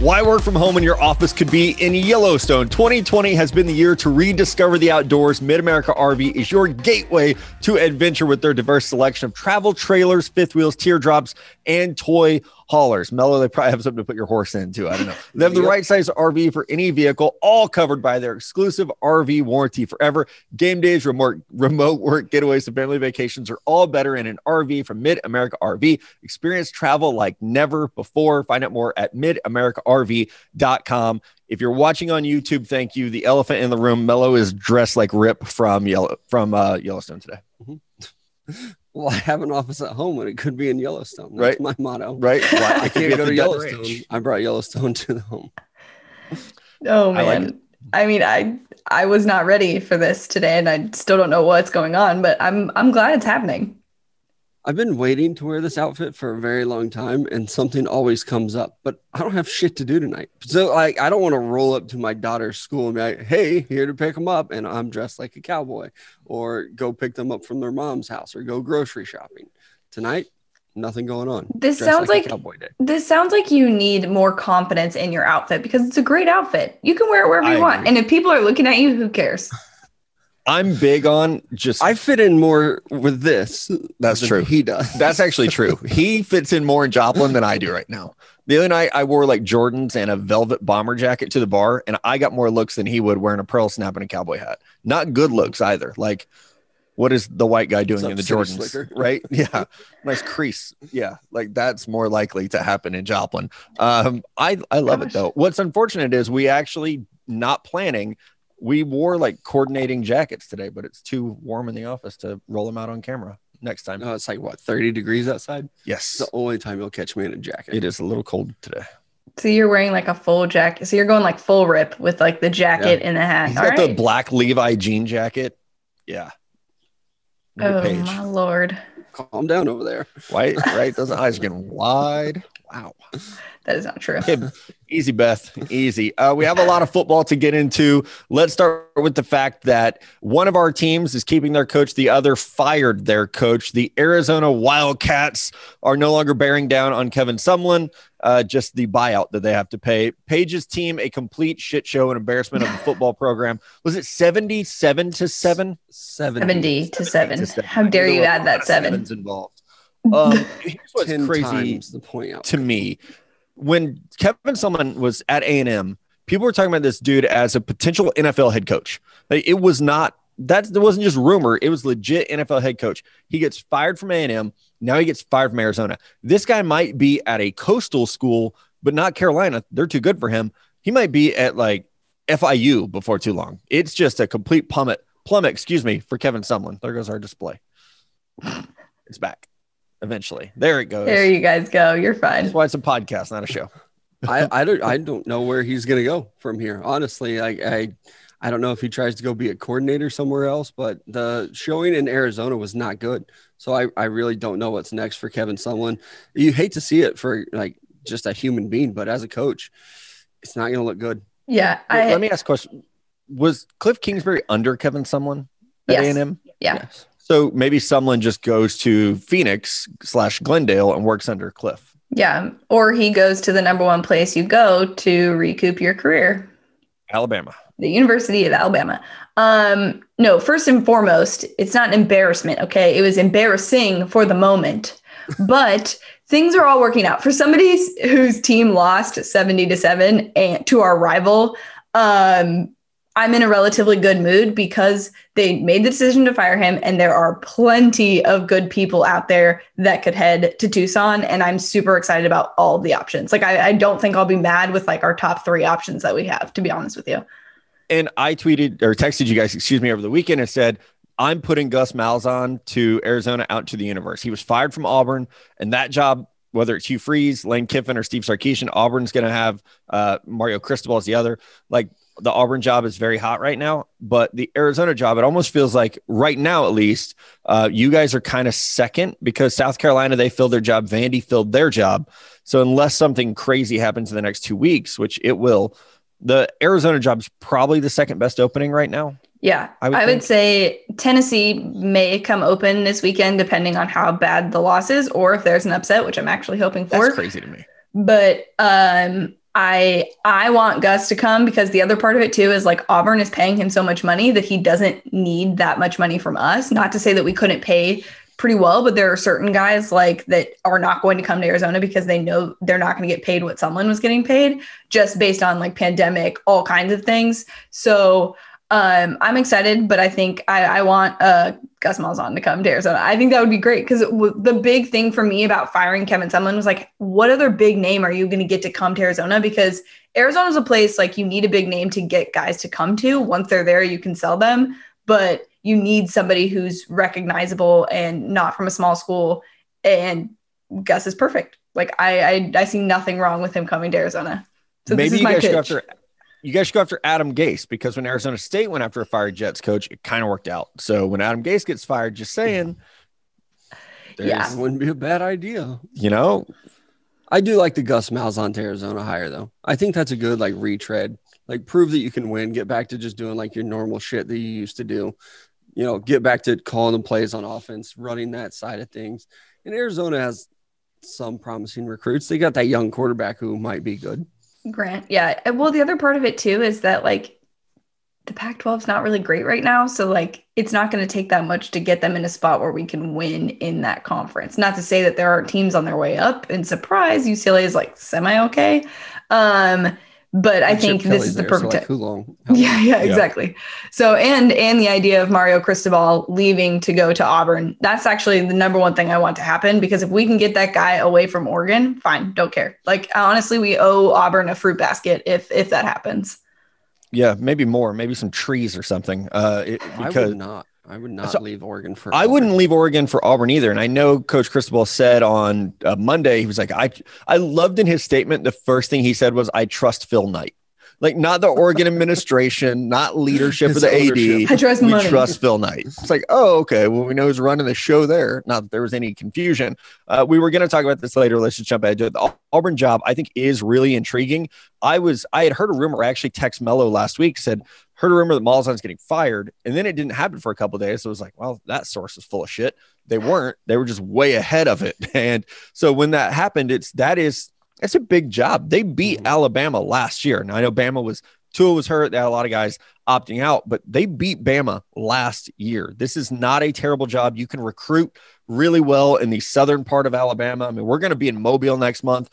Why work from home when your office could be in Yellowstone? 2020 has been the year to rediscover the outdoors. Mid America RV is your gateway to adventure with their diverse selection of travel trailers, fifth wheels, teardrops, and toy haulers. Mellow, they probably have something to put your horse in too. I don't know. They have the right size RV for any vehicle, all covered by their exclusive RV warranty forever. Game days, remote remote work getaways, and family vacations are all better in an RV from Mid America RV. Experience travel like never before. Find out more at midamericarv.com. If you're watching on YouTube, thank you. The elephant in the room, Mellow is dressed like Rip from Yellow from uh, Yellowstone today. Well, I have an office at home when it could be in Yellowstone. That's Right. my motto. Right? Why- I it could be can't go to Yellowstone. Ranch. I brought Yellowstone to the home. Oh I like man. I mean, I I was not ready for this today and I still don't know what's going on, but I'm I'm glad it's happening. I've been waiting to wear this outfit for a very long time, and something always comes up. But I don't have shit to do tonight, so like I don't want to roll up to my daughter's school and be like, "Hey, here to pick them up," and I'm dressed like a cowboy, or go pick them up from their mom's house, or go grocery shopping. Tonight, nothing going on. This Dressed sounds a like- cowboy day. This sounds like you need more confidence in your outfit because it's a great outfit. You can wear it wherever I you want. And if people are looking at you, who cares? I'm big on just I fit in more with this. That's true. He does. That's actually true. He fits in more in Joplin than I do right now. The other night, I wore like Jordans and a velvet bomber jacket to the bar, and I got more looks than he would wearing a pearl snap and a cowboy hat. Not good looks either. Like, what is the white guy doing in the Jordans? Slicker? Right? Yeah. nice crease. Yeah. Like, that's more likely to happen in Joplin. Um, I, I love it though. What's unfortunate is we actually not planning. We wore like coordinating jackets today, but it's too warm in the office to roll them out on camera next time. No, it's like what 30 degrees outside. It's Yes. the only time you'll catch me in a jacket. It is a little cold today. So you're wearing like a full jacket. So you're going like full rip with like the jacket and the hat. He's All got the black Levi jean jacket. Yeah. Look Oh Paige. my lord. Calm down over there. White, right? Those eyes are getting wide. Wow. That is not true. Okay, easy, Beth. Easy. Uh, we have a lot of football to get into. Let's start with the fact that one of our teams is keeping their coach, the other fired their coach. The Arizona Wildcats are no longer bearing down on Kevin Sumlin, uh, just the buyout that they have to pay. Page's team, a complete shit show and embarrassment of the football program. Was it 77 to 7? 70. 70 to 7. To seven. How dare you add that of 7? sevens involved. Um, here's what's 10 crazy times the point to me when Kevin Sumlin was at A and M, people were talking about this dude as a potential NFL head coach. Like it was not that it wasn't just rumor; it was legit NFL head coach. He gets fired from A and M. Now he gets fired from Arizona. This guy might be at a coastal school, but not Carolina. They're too good for him. He might be at like FIU before too long. It's just a complete plummet, plummet, excuse me, for Kevin Sumlin. There goes our display. It's back eventually. There it goes. There you guys go. You're fine. That's why it's a podcast, not a show. I, I don't I don't know where he's gonna go from here. Honestly, I, I I don't know if he tries to go be a coordinator somewhere else, but the showing in Arizona was not good. So I, I really don't know what's next for Kevin Sumlin. You hate to see it for like just a human being, but as a coach, it's not gonna look good. Yeah. Let- I, Let me ask a question. Was Cliff Kingsbury under Kevin Sumlin at Yes. A&M? yeah. Yes. So maybe Sumlin just goes to Phoenix slash Glendale and works under Cliff. Yeah. Or he goes to the number one place you go to recoup your career, Alabama. the University of Alabama. Um, no, first and foremost, it's not an embarrassment. Okay. It was embarrassing for the moment, but things are all working out for somebody whose team lost 70 to 7 and to our rival. Um, I'm in a relatively good mood because they made the decision to fire him, and there are plenty of good people out there that could head to Tucson. And I'm super excited about all the options. Like, I, I don't think I'll be mad with like our top three options that we have, to be honest with you. And I tweeted or texted you guys, excuse me, over the weekend and said, I'm putting Gus Malzahn to Arizona out to the universe. He was fired from Auburn, and that job, whether it's Hugh Freeze, Lane Kiffin, or Steve Sarkisian, Auburn's going to have uh, Mario Cristobal as the other. Like the Auburn job is very hot right now, but the Arizona job, it almost feels like right now, at least, uh, you guys are kind of second because South Carolina, they filled their job. Vandy filled their job. So unless something crazy happens in the next two weeks, which it will, the Arizona job is probably the second best opening right now. Yeah, I I would would, say Tennessee may come open this weekend, depending on how bad the loss is, or if there's an upset, which I'm actually hoping for. That's crazy to me. But um, I I want Gus to come because the other part of it too is like Auburn is paying him so much money that he doesn't need that much money from us. Not to say that we couldn't pay pretty well, but there are certain guys like that are not going to come to Arizona because they know they're not going to get paid what someone was getting paid just based on like pandemic, all kinds of things. So um, I'm excited, but I think I, I want uh, Gus Malzahn to come to Arizona. I think that would be great because w- the big thing for me about firing Kevin Sumlin was like, what other big name are you going to get to come to Arizona? Because Arizona is a place like you need a big name to get guys to come to. Once they're there, you can sell them, but you need somebody who's recognizable and not from a small school. And Gus is perfect. Like I, I, I see nothing wrong with him coming to Arizona. So maybe you guys pitch. go after you guys should go after Adam Gase because when Arizona State went after a fired Jets coach, it kind of worked out. So when Adam Gase gets fired, just saying, yeah, wouldn't be a bad idea. You know, I do like the Gus Malzahn to Arizona hire though. I think that's a good like retread. Like prove that you can win, get back to just doing like your normal shit that you used to do. You know, get back to calling the plays on offense, running that side of things. And Arizona has some promising recruits. They got that young quarterback who might be good. Grant. Yeah. Well, the other part of it too is that like the Pac 12 is not really great right now. So, like, it's not going to take that much to get them in a spot where we can win in that conference. Not to say that there aren't teams on their way up. And surprise, UCLA is like semi okay. Um, but I think this is the perfect so like, long? Yeah, yeah, exactly. Yeah. So and and the idea of Mario Cristobal leaving to go to Auburn, that's actually the number one thing I want to happen because if we can get that guy away from Oregon, fine, don't care. Like honestly, we owe Auburn a fruit basket if if that happens. Yeah, maybe more, maybe some trees or something. Uh, it, because I would not. I would not so leave Oregon for. I Auburn. wouldn't leave Oregon for Auburn either. And I know Coach Cristobal said on uh, Monday he was like, "I I loved in his statement. The first thing he said was, I trust Phil Knight." Like not the Oregon administration, not leadership of the AD. I trust we money. trust Phil Knight. It's like, oh, okay. Well, we know who's running the show there. Not that there was any confusion. Uh, we were going to talk about this later. Let's just jump ahead. The Auburn job, I think, is really intriguing. I was, I had heard a rumor. I actually text Mello last week said heard a rumor that Malzahn's getting fired, and then it didn't happen for a couple days. So it was like, well, that source is full of shit. They weren't. They were just way ahead of it. And so when that happened, it's that is it's a big job. They beat mm-hmm. Alabama last year. Now I know Bama was Tua was hurt. They had a lot of guys opting out, but they beat Bama last year. This is not a terrible job. You can recruit really well in the southern part of Alabama. I mean, we're going to be in Mobile next month.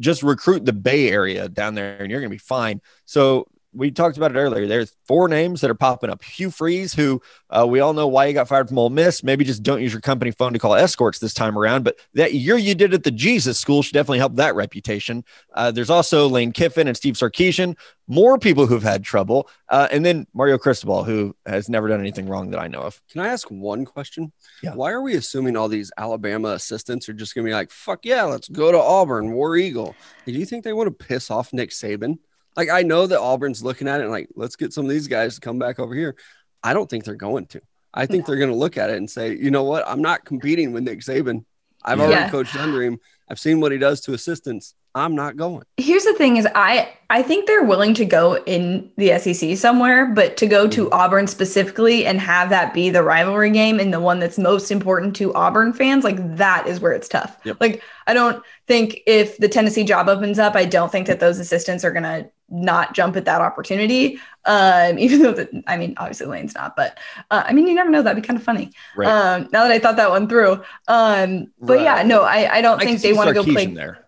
Just recruit the Bay Area down there, and you're going to be fine. So we talked about it earlier. There's four names that are popping up. Hugh Freeze, who uh, we all know why he got fired from Ole Miss. Maybe just don't use your company phone to call escorts this time around. But that year you did at the Jesus School should definitely help that reputation. Uh, there's also Lane Kiffin and Steve Sarkisian, more people who've had trouble, uh, and then Mario Cristobal, who has never done anything wrong that I know of. Can I ask one question? Yeah. Why are we assuming all these Alabama assistants are just going to be like, "Fuck yeah, let's go to Auburn, War Eagle"? Do you think they want to piss off Nick Saban? Like I know that Auburn's looking at it and like, let's get some of these guys to come back over here. I don't think they're going to. I think they're going to look at it and say, you know what? I'm not competing with Nick Saban. I've already yeah. coached under him. I've seen what he does to assistants. I'm not going. Here's the thing is I I think they're willing to go in the SEC somewhere, but to go to mm-hmm. Auburn specifically and have that be the rivalry game and the one that's most important to Auburn fans, like that is where it's tough. Yep. Like I don't think if the Tennessee job opens up, I don't think that those assistants are going to not jump at that opportunity. Um, even though that, I mean, obviously Lane's not, but uh, I mean, you never know. That'd be kind of funny. Right. Um, now that I thought that one through. Um, but right. yeah, no, I, I don't I think they want to go play there.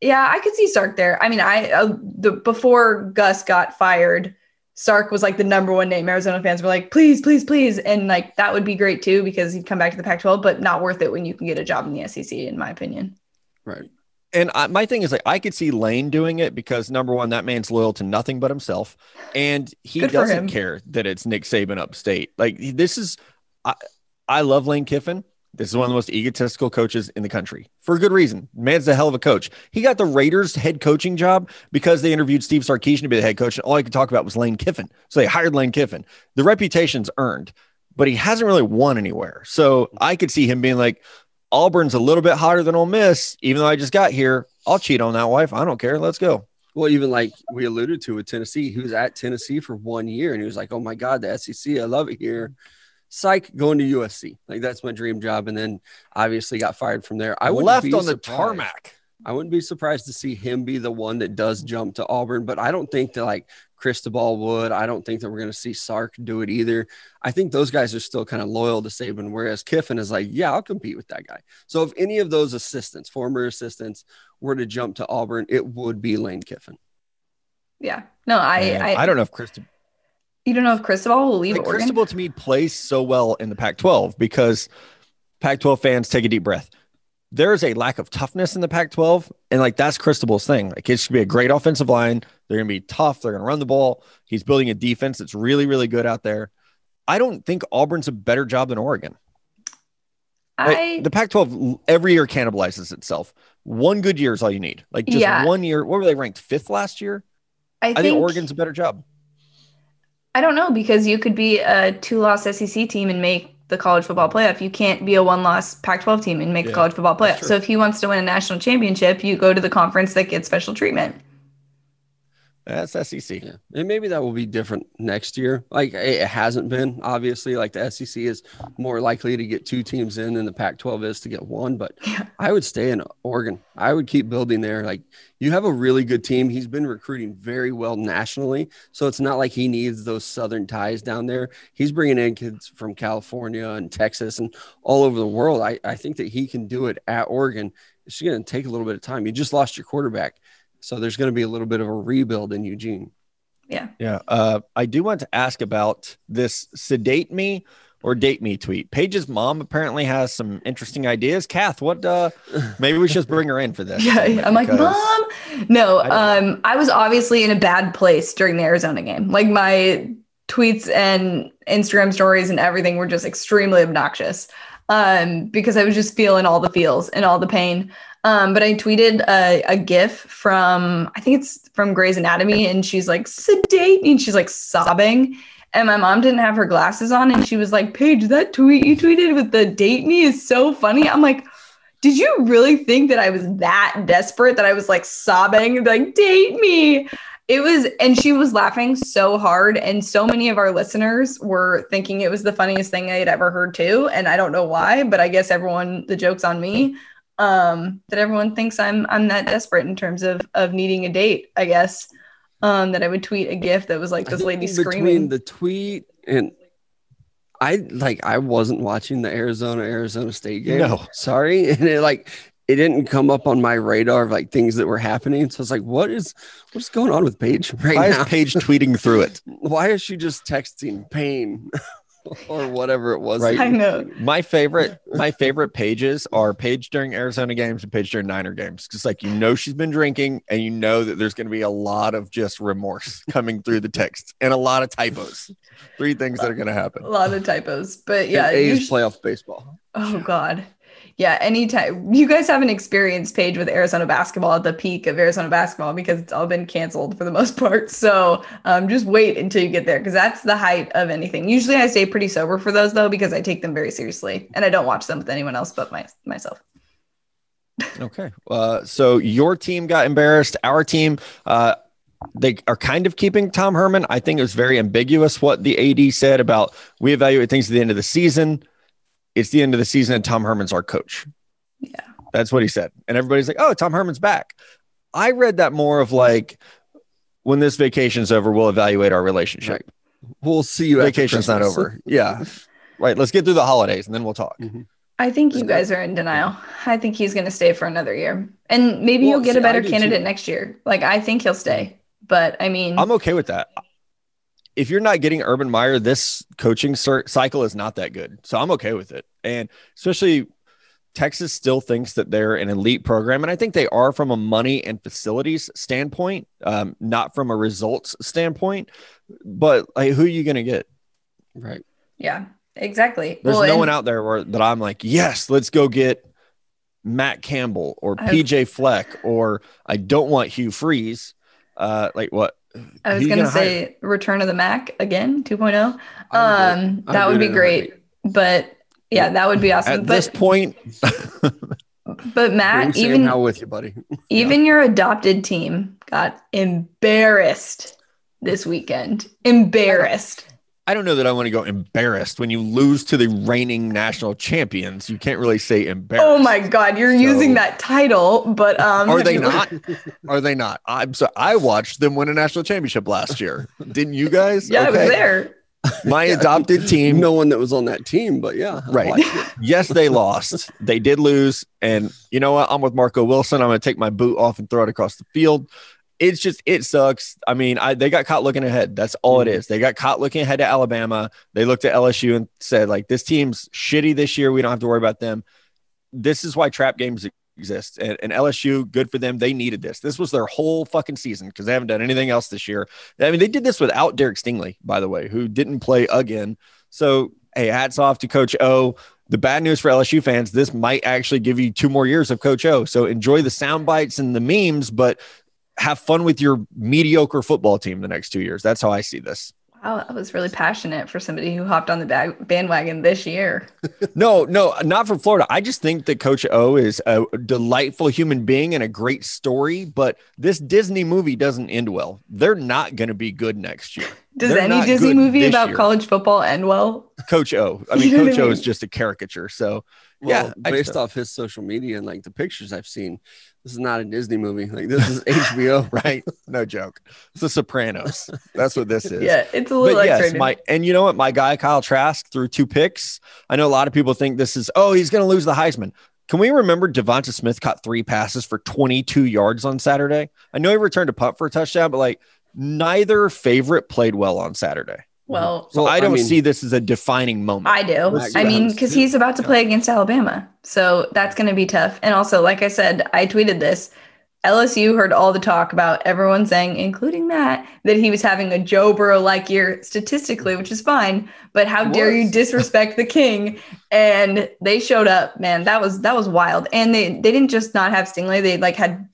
Yeah, I could see Sark there. I mean, I uh, the before Gus got fired, Sark was like the number one name. Arizona fans were like, please, please, please, and like that would be great too because he'd come back to the Pac-12, but not worth it when you can get a job in the SEC, in my opinion. Right and I, my thing is like I could see Lane doing it because number one, that man's loyal to nothing but himself, and he Good doesn't care that it's Nick Saban upstate. Like this is, I, I love Lane Kiffin. This is one of the most egotistical coaches in the country for a good reason. Man's a hell of a coach. He got the Raiders head coaching job because they interviewed Steve Sarkisian to be the head coach, and all he could talk about was Lane Kiffin. So they hired Lane Kiffin. The reputation's earned, but he hasn't really won anywhere. So I could see him being like, Auburn's a little bit hotter than Ole Miss, even though I just got here. I'll cheat on that wife. I don't care. Let's go. Well, even like we alluded to with Tennessee, he was at Tennessee for one year and he was like, oh my God, the SEC, I love it here. Psych, going to USC. Like that's my dream job. And then obviously got fired from there. I left on the tarmac. I wouldn't be surprised to see him be the one that does jump to Auburn, but I don't think that like Cristobal would. I don't think that we're going to see Sark do it either. I think those guys are still kind of loyal to Saban, whereas Kiffin is like, yeah, I'll compete with that guy. So if any of those assistants, former assistants, were to jump to Auburn, it would be Lane Kiffin. Yeah. No, I I, I don't know if Cristobal. You don't know if Cristobal will leave Like, Oregon. Cristobal to me plays so well in the Pac-12 because Pac-12 fans take a deep breath. There's a lack of toughness in the Pac-12, and like that's Cristobal's thing. Like it should be a great offensive line. They're gonna be tough. They're gonna run the ball. He's building a defense that's really, really good out there. I don't think Auburn's a better job than Oregon. Like, I the Pac-12 every year cannibalizes itself. One good year is all you need. Like just Yeah. one year. What were they ranked fifth last year? I I think, think Oregon's a better job. I don't know because you could be a two-loss SEC team and make the college football playoff. You can't be a one-loss Pac-12 team and make the college football playoff. So if he wants to win a national championship, you go to the conference that gets special treatment. That's SEC. Yeah, and maybe that will be different next year. Like it it hasn't been obviously. Like the SEC is more likely to get two teams in than the Pac-12 is to get one. But Yeah. I would stay in Oregon. I would keep building there. Like you have a really good team. He's been recruiting very well nationally, so it's not like he needs those southern ties down there. He's bringing in kids from California and Texas and all over the world. I, I think that he can do it at Oregon. It's going to take a little bit of time. You just lost your quarterback. So there's going to be a little bit of a rebuild in Eugene. Yeah. Yeah. Uh, I do want to ask about this sedate me or date me tweet. Paige's mom apparently has some interesting ideas. Kath, what uh maybe we should just bring her in for this. Yeah, I'm like, mom. No, I um, I was obviously in a bad place during the Arizona game. Like my tweets and Instagram stories and everything were just extremely obnoxious. Um, because I was just feeling all the feels and all the pain. Um, but I tweeted a, a GIF from I think it's from Grey's Anatomy, and she's like sedate me, and she's like sobbing. And my mom didn't have her glasses on, and she was like, "Paige, that tweet you tweeted with the date me is so funny." I'm like, did you really think that I was that desperate that I was like sobbing, like, date me? It was, and she was laughing so hard. And so many of our listeners were thinking it was the funniest thing I had ever heard too. And I don't know why, but I guess everyone, the joke's on me. Um, that everyone thinks I'm I'm that desperate in terms of of needing a date, I guess. Um, that I would tweet a gift that was like this think lady between screaming. the tweet and I like I wasn't watching the Arizona Arizona State game. No. sorry, and it like it didn't come up on my radar of like things that were happening. So I was like, what is what's going on with Paige right Why now? is Paige tweeting through it? Why is she just texting pain or whatever it was? Right. I know. My favorite, my favorite pages are page during Arizona games and page during Niner games. Just like you know she's been drinking and you know that there's going to be a lot of just remorse coming through the text and a lot of typos. Three things that are going to happen. A lot of typos. But yeah, Yeah, A's you sh- playoff baseball. Oh God. Yeah, anytime you guys have an experience page with Arizona basketball at the peak of Arizona basketball because it's all been canceled for the most part. So um, just wait until you get there because that's the height of anything. Usually I stay pretty sober for those though because I take them very seriously and I don't watch them with anyone else but my myself. Okay. Uh, so your team got embarrassed. Our team, uh, they are kind of keeping Tom Herman. I think it was very ambiguous what the AD said about we evaluate things at the end of the season. It's the end of the season, and Tom Herman's our coach. Yeah. That's what he said. And everybody's like, oh, Tom Herman's back. I read that more of like, when this vacation's over, we'll evaluate our relationship. Right. We'll see you. Vacation's not over. Yeah. Right. Let's get through the holidays and then we'll talk. Mm-hmm. I think you guys are in denial. I think he's going to stay for another year. And maybe Well, you'll get see, a better candidate too. next year. Like I think he'll stay. But I mean I'm okay with that. If you're not getting Urban Meyer, this coaching cir- cycle is not that good. So I'm okay with it. And especially Texas still thinks that they're an elite program. And I think they are from a money and facilities standpoint, um, not from a results standpoint. But like, who are you going to get? Right. yeah, exactly. There's Well, no and- one out there where, that I'm like, yes, let's go get Matt Campbell or I've- PJ Fleck, or I don't want Hugh Freeze. Uh, like what? I was going to gonna hire? say Return of the Mac again, 2.0. I would. Um, that would be it in a great. But yeah, that would be awesome. At this point, but Matt, even Howell with you, buddy. even your adopted team got embarrassed this weekend. Embarrassed. I don't know that I want to go embarrassed when you lose to the reigning national champions. You can't really say embarrassed. Oh my god, you're So- using that title, but um Are they not? Are they not? I'm so I watched them win a national championship last year. Didn't you guys? Yeah, I was there. My adopted team. no one that was on that team, but yeah, I Right. Yes, they lost. They did lose. And you know what? I'm with Marco Wilson. I'm going to take my boot off and throw it across the field. It's just, it sucks. I mean, I, they got caught looking ahead. That's all it Mhm. is. They got caught looking ahead to Alabama. They looked at LSU and said, like, this team's shitty this year. We don't have to worry about them. This is why trap games exist. And, and LSU, good for them. They needed this. This was their whole fucking season because they haven't done anything else this year. I mean, they did this without Derek Stingley, by the way, who didn't play again. So, hey, hats off to Coach O. The bad news for LSU fans, this might actually give you two more years of Coach O. So enjoy the sound bites and the memes, but have fun with your mediocre football team the next two years. That's how I see this. Wow, that was really passionate for somebody who hopped on the bag- bandwagon this year. No, no, not for Florida. I just think that Coach O is a delightful human being and a great story, but this Disney movie doesn't end well. They're not going to be good next year. Does They're any Disney movie about year. college football end well? Coach O. I mean, You know what Coach O is just a caricature. So, Well, yeah, based off his social media and like the pictures I've seen, this is not a Disney movie. Like this is HBO. right? No joke. It's The Sopranos. That's what this is. Yeah, it's a little but yes, X-rated. my and you know what? My guy Kyle Trask threw two picks. I know a lot of people think this is oh he's going to lose the Heisman. Can we remember Devonta Smith caught three passes for 22 yards on Saturday? I know he returned a punt for a touchdown, but like neither favorite played well on Saturday. Well, So Well, I I don't mean- see this as a defining moment. I do. I mean, because he's about to play against Alabama. So that's going to be tough. And also, like I said, I tweeted this. LSU heard all the talk about everyone saying, including Matt, that he was having a Joe Burrow like year statistically, which is fine. But how dare you disrespect the king? And they showed up, man. That was that was wild. And they they didn't just not have Stingley; they like had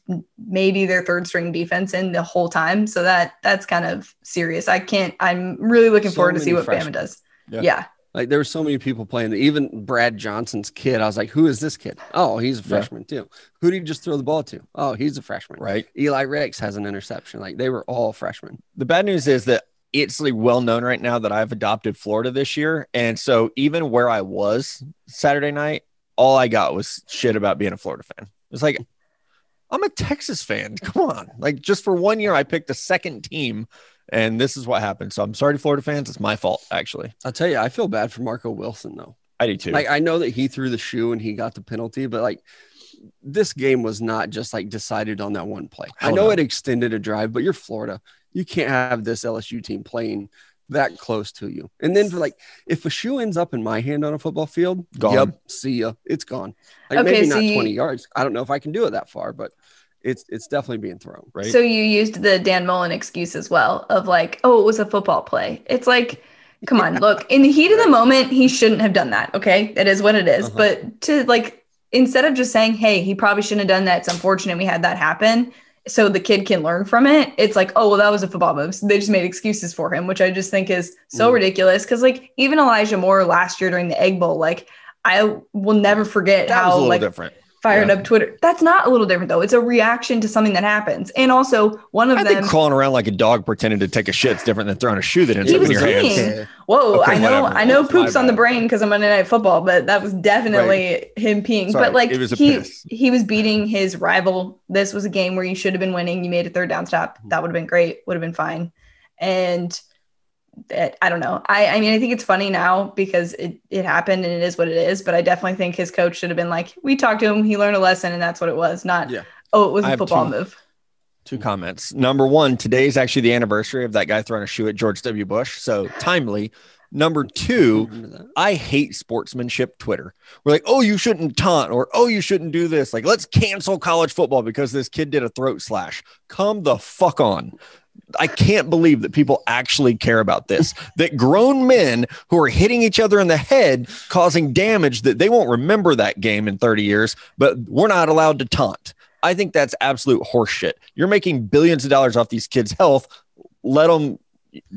maybe their third string defense in the whole time. So that that's kind of serious. I can't. I'm really looking So forward to see what freshmen. Bama does. Yeah. yeah. Like there were so many people playing. Even Brad Johnson's kid. I was like, who is this kid? Oh, he's a Yeah. freshman too. Who did he just throw the ball to? Oh, he's a freshman. right. Eli Ricks has an interception. Like they were all freshmen. The bad news is that it's like well known right now that I've adopted Florida this year. And so even where I was Saturday night, all I got was shit about being a Florida fan. It's like, I'm a Texas fan. Come on. Like just for one year, I picked a second team and this is what happened. So I'm sorry to Florida fans. It's my fault, actually. I'll tell you, I feel bad for Marco Wilson though. I do too. Like I know that he threw the shoe and he got the penalty, but like this game was not just like decided on that one play. I know no. it extended a drive, but you're Florida. You can't have this LSU team playing that close to you. And then for like if a shoe ends up in my hand on a football field, Gone. yep, see ya. It's gone. Like Okay, maybe so not you- 20 yards. I don't know if I can do it that far, but it's it's definitely being thrown. right. So you used the Dan Mullen excuse as well of like, oh, it was a football play. It's like, come on, look, in the heat of the moment, he shouldn't have done that. Okay. It is what it is. Uh-huh. But to like, instead of just saying, hey, he probably shouldn't have done that. It's unfortunate we had that happen. So the kid can learn from it. It's like, oh, well, that was a football move. So they just made excuses for him, which I just think is so Mm. ridiculous. Cause like even Elijah Moore last year during the Egg Bowl, like I will never forget that was a how little like different. Fired Yeah. up Twitter. That's not a little different though. It's a reaction to something that happens. And also one of I them think crawling around like a dog pretending to take a shit is different than throwing a shoe that ends He up in your hands. peeing. Whoa, Okay, I know whatever. I know It's my poops on the brain because I'm Monday night football, but that was definitely him peeing. Sorry, but like was he piss. he was beating his rival. This was a game where you should have been winning. You made a third down stop. That would have been great. Would have been fine. And that I don't know. I I mean I think it's funny now because it it happened and it is what it is. But I definitely think his coach should have been like, we talked to him, he learned a lesson, and that's what it was. Not Yeah. oh, it was I a have football two- move. Two comments. Number one, today is actually the anniversary of that guy throwing a shoe at George W. Bush. So timely. Number two, I hate sportsmanship Twitter. We're like, oh, you shouldn't taunt or oh, you shouldn't do this. Like, let's cancel college football because this kid did a throat slash. Come the fuck on. I can't believe that people actually care about this. that grown men who are hitting each other in the head, causing damage that they won't remember that game in 30 years, but we're not allowed to taunt. I think that's absolute horseshit. You're making billions of dollars off these kids' health. Let them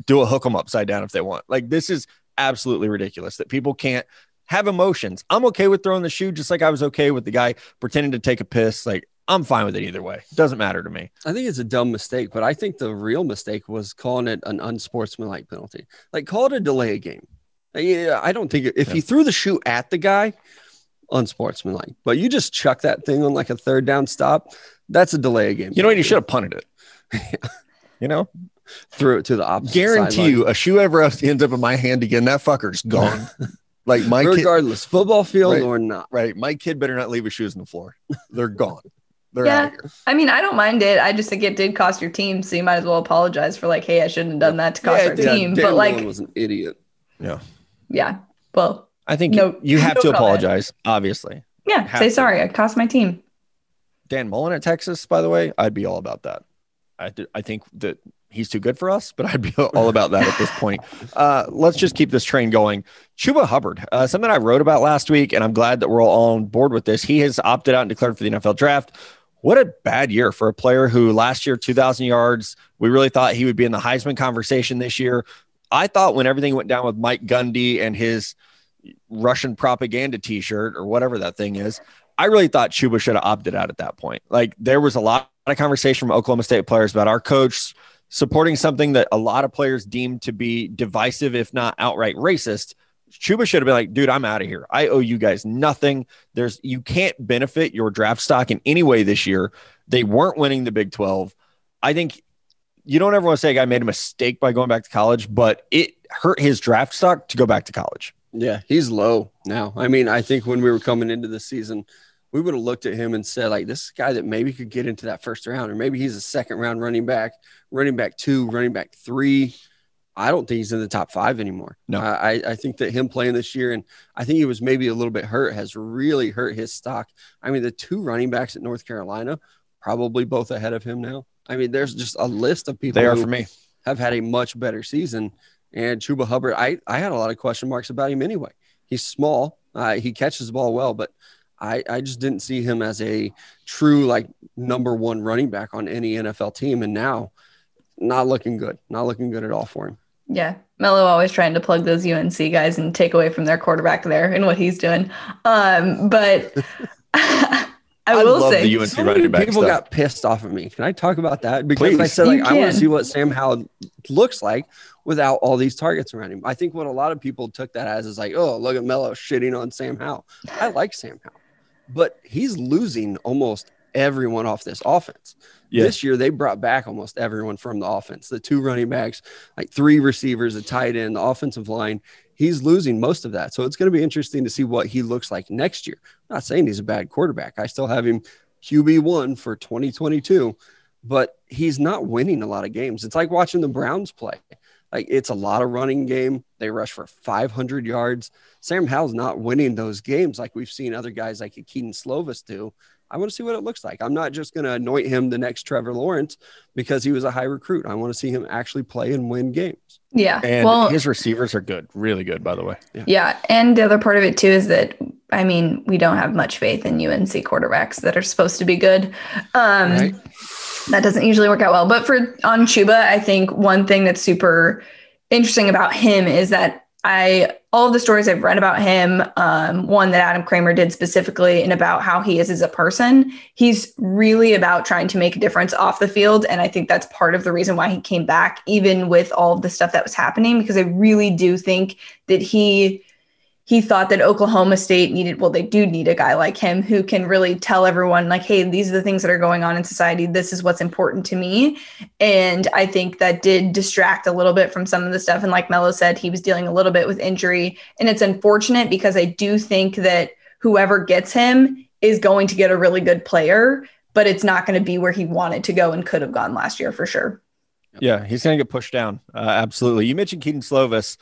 do a hook them upside down if they want. Like this is absolutely ridiculous that people can't have emotions. I'm okay with throwing the shoe just like I was okay with the guy pretending to take a piss. Like I'm fine with it either way. It doesn't matter to me. I think it's a dumb mistake, but I think the real mistake was calling it an unsportsmanlike penalty. Like, call it a delay game. Yeah, I don't think if Yeah. he threw the shoe at the guy, unsportsmanlike. But you just chuck that thing on like a third down stop, that's a delay a game. You know what? You should have punted it. you know, threw it to the opposite. guarantee sideline. you, a shoe ever ends up in my hand again, that fucker's gone. like my kid, regardless, football field Right. or not. right? My kid better not leave his shoes on the floor. They're gone. They're Yeah. out here. I mean, I don't mind it. I just think it did cost your team, so you might as well apologize for like, hey, I shouldn't have done that to cost Yeah, our it did. team. Dan but like, Mullen was an idiot. Yeah. yeah, well, I think No- you have no to comment. apologize, obviously. yeah, Have say to. sorry. I cost my team. Dan Mullen at Texas, by the way, I'd be all about that. I I think that he's too good for us, but I'd be all about that at this point. Uh, let's just keep this train going. Chuba Hubbard, uh, something I wrote about last week, and I'm glad that we're all on board with this. He has opted out and declared for the NFL draft. What a bad year for a player who last year, 2,000 yards. We really thought he would be in the Heisman conversation this year. I thought when everything went down with Mike Gundy and his Russian propaganda t shirt or whatever that thing is, I really thought Chuba should have opted out at that point. Like there was a lot of conversation from Oklahoma State players about our coach supporting something that a lot of players deemed to be divisive, if not outright racist. Chuba should have been like, dude, I'm out of here. I owe you guys nothing. There's you can't benefit your draft stock in any way this year. They weren't winning the Big 12. I think you don't ever want to say a guy made a mistake by going back to college, but it hurt his draft stock to go back to college. Yeah, he's low now. I mean, I think when we were coming into the season, we would have looked at him and said, like, this guy that maybe could get into that first round, or maybe he's a second round running back, running back two, running back three. I don't think he's in the top five anymore. No. I, I- think that him playing this year, and I think he was maybe a little bit hurt, has really hurt his stock. I mean, the two running backs at North Carolina, probably both ahead of him now. I mean, there's just a list of people They are for me. have had a much better season. And Chuba Hubbard, I, I had a lot of question marks about him anyway. He's small, uh, he catches the ball well, but I, I just didn't see him as a true like number one running back on any NFL team. And now, not looking good, not looking good at all for him. Yeah. Mello always trying to plug those UNC guys and take away from their quarterback there and what he's doing. Um, but I, I will love say, the UNC So many running back people stuff. got pissed off of me. Can I talk about that? Because I said like I want to see what Sam Howell looks like without all these targets around him. I think what a lot of people took that as is like, oh, look at Mello shitting on Sam Howell. I like Sam Howell, but he's losing almost everyone off this offense. Yeah. This year they brought back almost everyone from the offense. The two running backs, like three receivers, a tight end, the offensive line. He's losing most of that. So it's going to be interesting to see what he looks like next year. I'm not saying he's a bad quarterback. I still have him QB1 for 2022, but he's not winning a lot of games. It's like watching the Browns play. Like it's a lot of running game. They rush for 500 yards. Sam Howell's not winning those games like we've seen other guys like Kedon Slovis do. I want to see what it looks like. I'm not just going to anoint him the next Trevor Lawrence because he was a high recruit. I want to see him actually play and win games. yeah. And well, his receivers are good, really good, by the way. Yeah. And the other part of it too is that I mean, we don't have much faith in UNC quarterbacks that are supposed to be good. Um Right. that doesn't usually work out well. But for on Chuba, I think one thing that's super interesting about him is that I all of the stories I've read about him, um, one that Adam Kramer did specifically, and about how he is as a person, he's really about trying to make a difference off the field. And I think that's part of the reason why he came back, even with all of the stuff that was happening, because I really do think that he he thought that Oklahoma State needed, well, they do need a guy like him who can really tell everyone, like, hey, these are the things that are going on in society. This is what's important to me. And I think that did distract a little bit from some of the stuff. And like Mello said, he was dealing a little bit with injury. And it's unfortunate because I do think that whoever gets him is going to get a really good player, but it's not going to be where he wanted to go and could have gone last year for sure. Yeah, he's going to get pushed down. Uh, absolutely. You mentioned Kedon Slovis,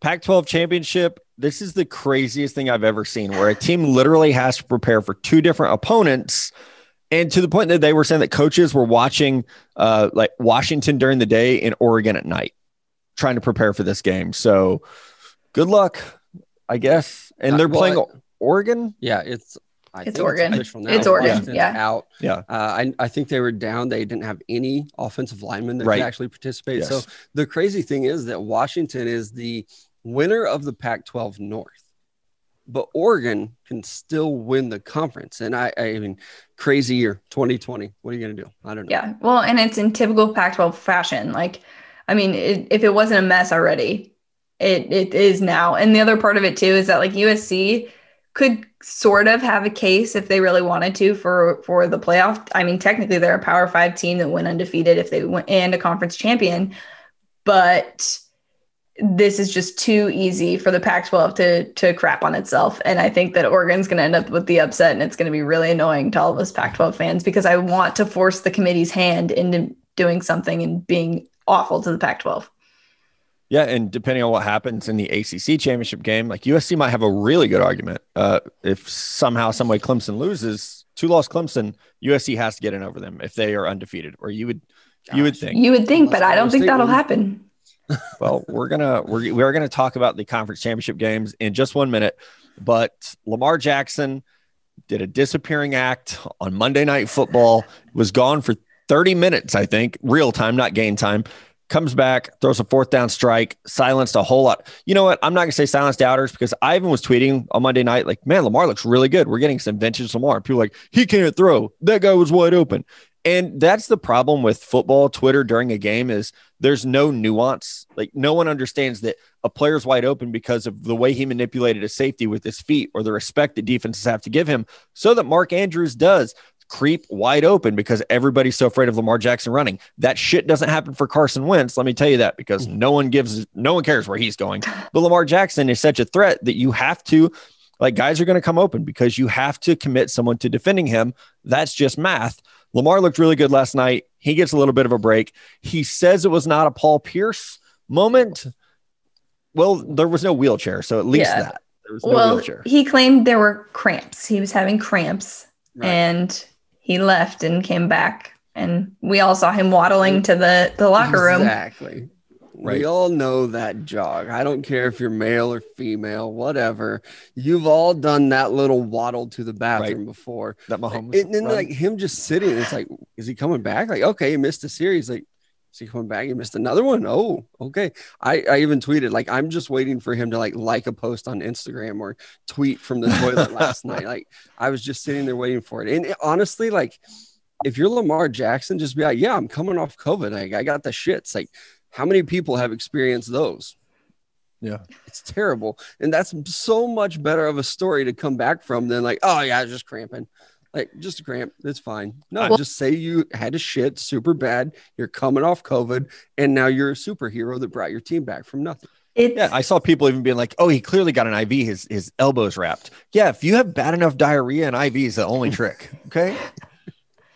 Pac 12 championship. This is the craziest thing I've ever seen where a team literally has to prepare for two different opponents. And to the point that they were saying that coaches were watching uh, like Washington during the day and Oregon at night, trying to prepare for this game. So good luck, I guess. And Uh, they're well, playing I- Oregon. Yeah, it's I It's think Oregon. official now. It's Oregon, Washington's yeah. out. Yeah. Uh, I, I think they were down. They didn't have any offensive linemen that Right. could actually participate. Yes. So the crazy thing is that Washington is the winner of the Pac-12 North. but Oregon can still win the conference. And I, I mean, crazy year 2020. What are you going to do? I don't know. Yeah. Well, and it's in typical Pac 12 fashion. Like, I mean, it, if it wasn't a mess already, it, it is now. And the other part of it too is that like USC could sort of have a case if they really wanted to for for the playoff. I mean, technically they're a Power Five team that went undefeated if they went and a conference champion, but this is just too easy for the Pac-12 to to crap on itself. And I think that Oregon's going to end up with the upset, and it's going to be really annoying to all of us Pac-12 fans because I want to force the committee's hand into doing something and being awful to the Pac-12. Yeah, and depending on what happens in the ACC championship game, like USC might have a really good argument. Uh, if somehow, some way, Clemson loses, two loss Clemson, USC has to get in over them if they are undefeated. Or you would, Gosh. you would think. You would think, but I don't think that'll happen. Well, we're gonna we're we're gonna talk about the conference championship games in just one minute. But Lamar Jackson did a disappearing act on Monday Night Football. Was gone for 30 minutes, I think, real time, not game time comes back, throws a fourth down strike, silenced a whole lot. You know what? I'm not to say silenced doubters because Ivan was tweeting on Monday night, like, man, Lamar looks really good. We're getting some vintage Lamar. People like, he can't throw. That guy was wide open. And that's the problem with football Twitter during a game is there's no nuance. Like no one understands that a player's wide open because of the way he manipulated a safety with his feet or the respect that defenses have to give him so that Mark Andrews does creep wide open because everybody's so afraid of Lamar Jackson running. That shit doesn't happen for Carson Wentz. Let me tell you that because mm-hmm. no one gives, no one cares where he's going. But Lamar Jackson is such a threat that you have to, like, guys are going to come open because you have to commit someone to defending him. That's just math. Lamar looked really good last night. He gets a little bit of a break. He says it was not a Paul Pierce moment. Well, there was no wheelchair, so at least yeah. that. No well, wheelchair. he claimed there were cramps. He was having cramps. Right. And he left and came back and we all saw him waddling to the the locker room exactly right. we all know that jog i don't care if you're male or female whatever you've all done that little waddle to the bathroom right. before that Mahomes and then like him just sitting it's like is he coming back like okay he missed a series like is he coming back? He missed another one. Oh, okay. I, I even tweeted like I'm just waiting for him to like like a post on Instagram or tweet from the toilet last night. Like I was just sitting there waiting for it. And it, honestly, like if you're Lamar Jackson, just be like, yeah, I'm coming off COVID. Like I got the shits. Like how many people have experienced those? Yeah, it's terrible, and that's so much better of a story to come back from than like, oh yeah, just cramping. Like just a cramp, it's fine. No, well, just say you had a shit super bad. You're coming off COVID, and now you're a superhero that brought your team back from nothing. yeah, I saw people even being like, "Oh, he clearly got an IV. His his elbows wrapped." Yeah, if you have bad enough diarrhea, an IV is the only trick. Okay.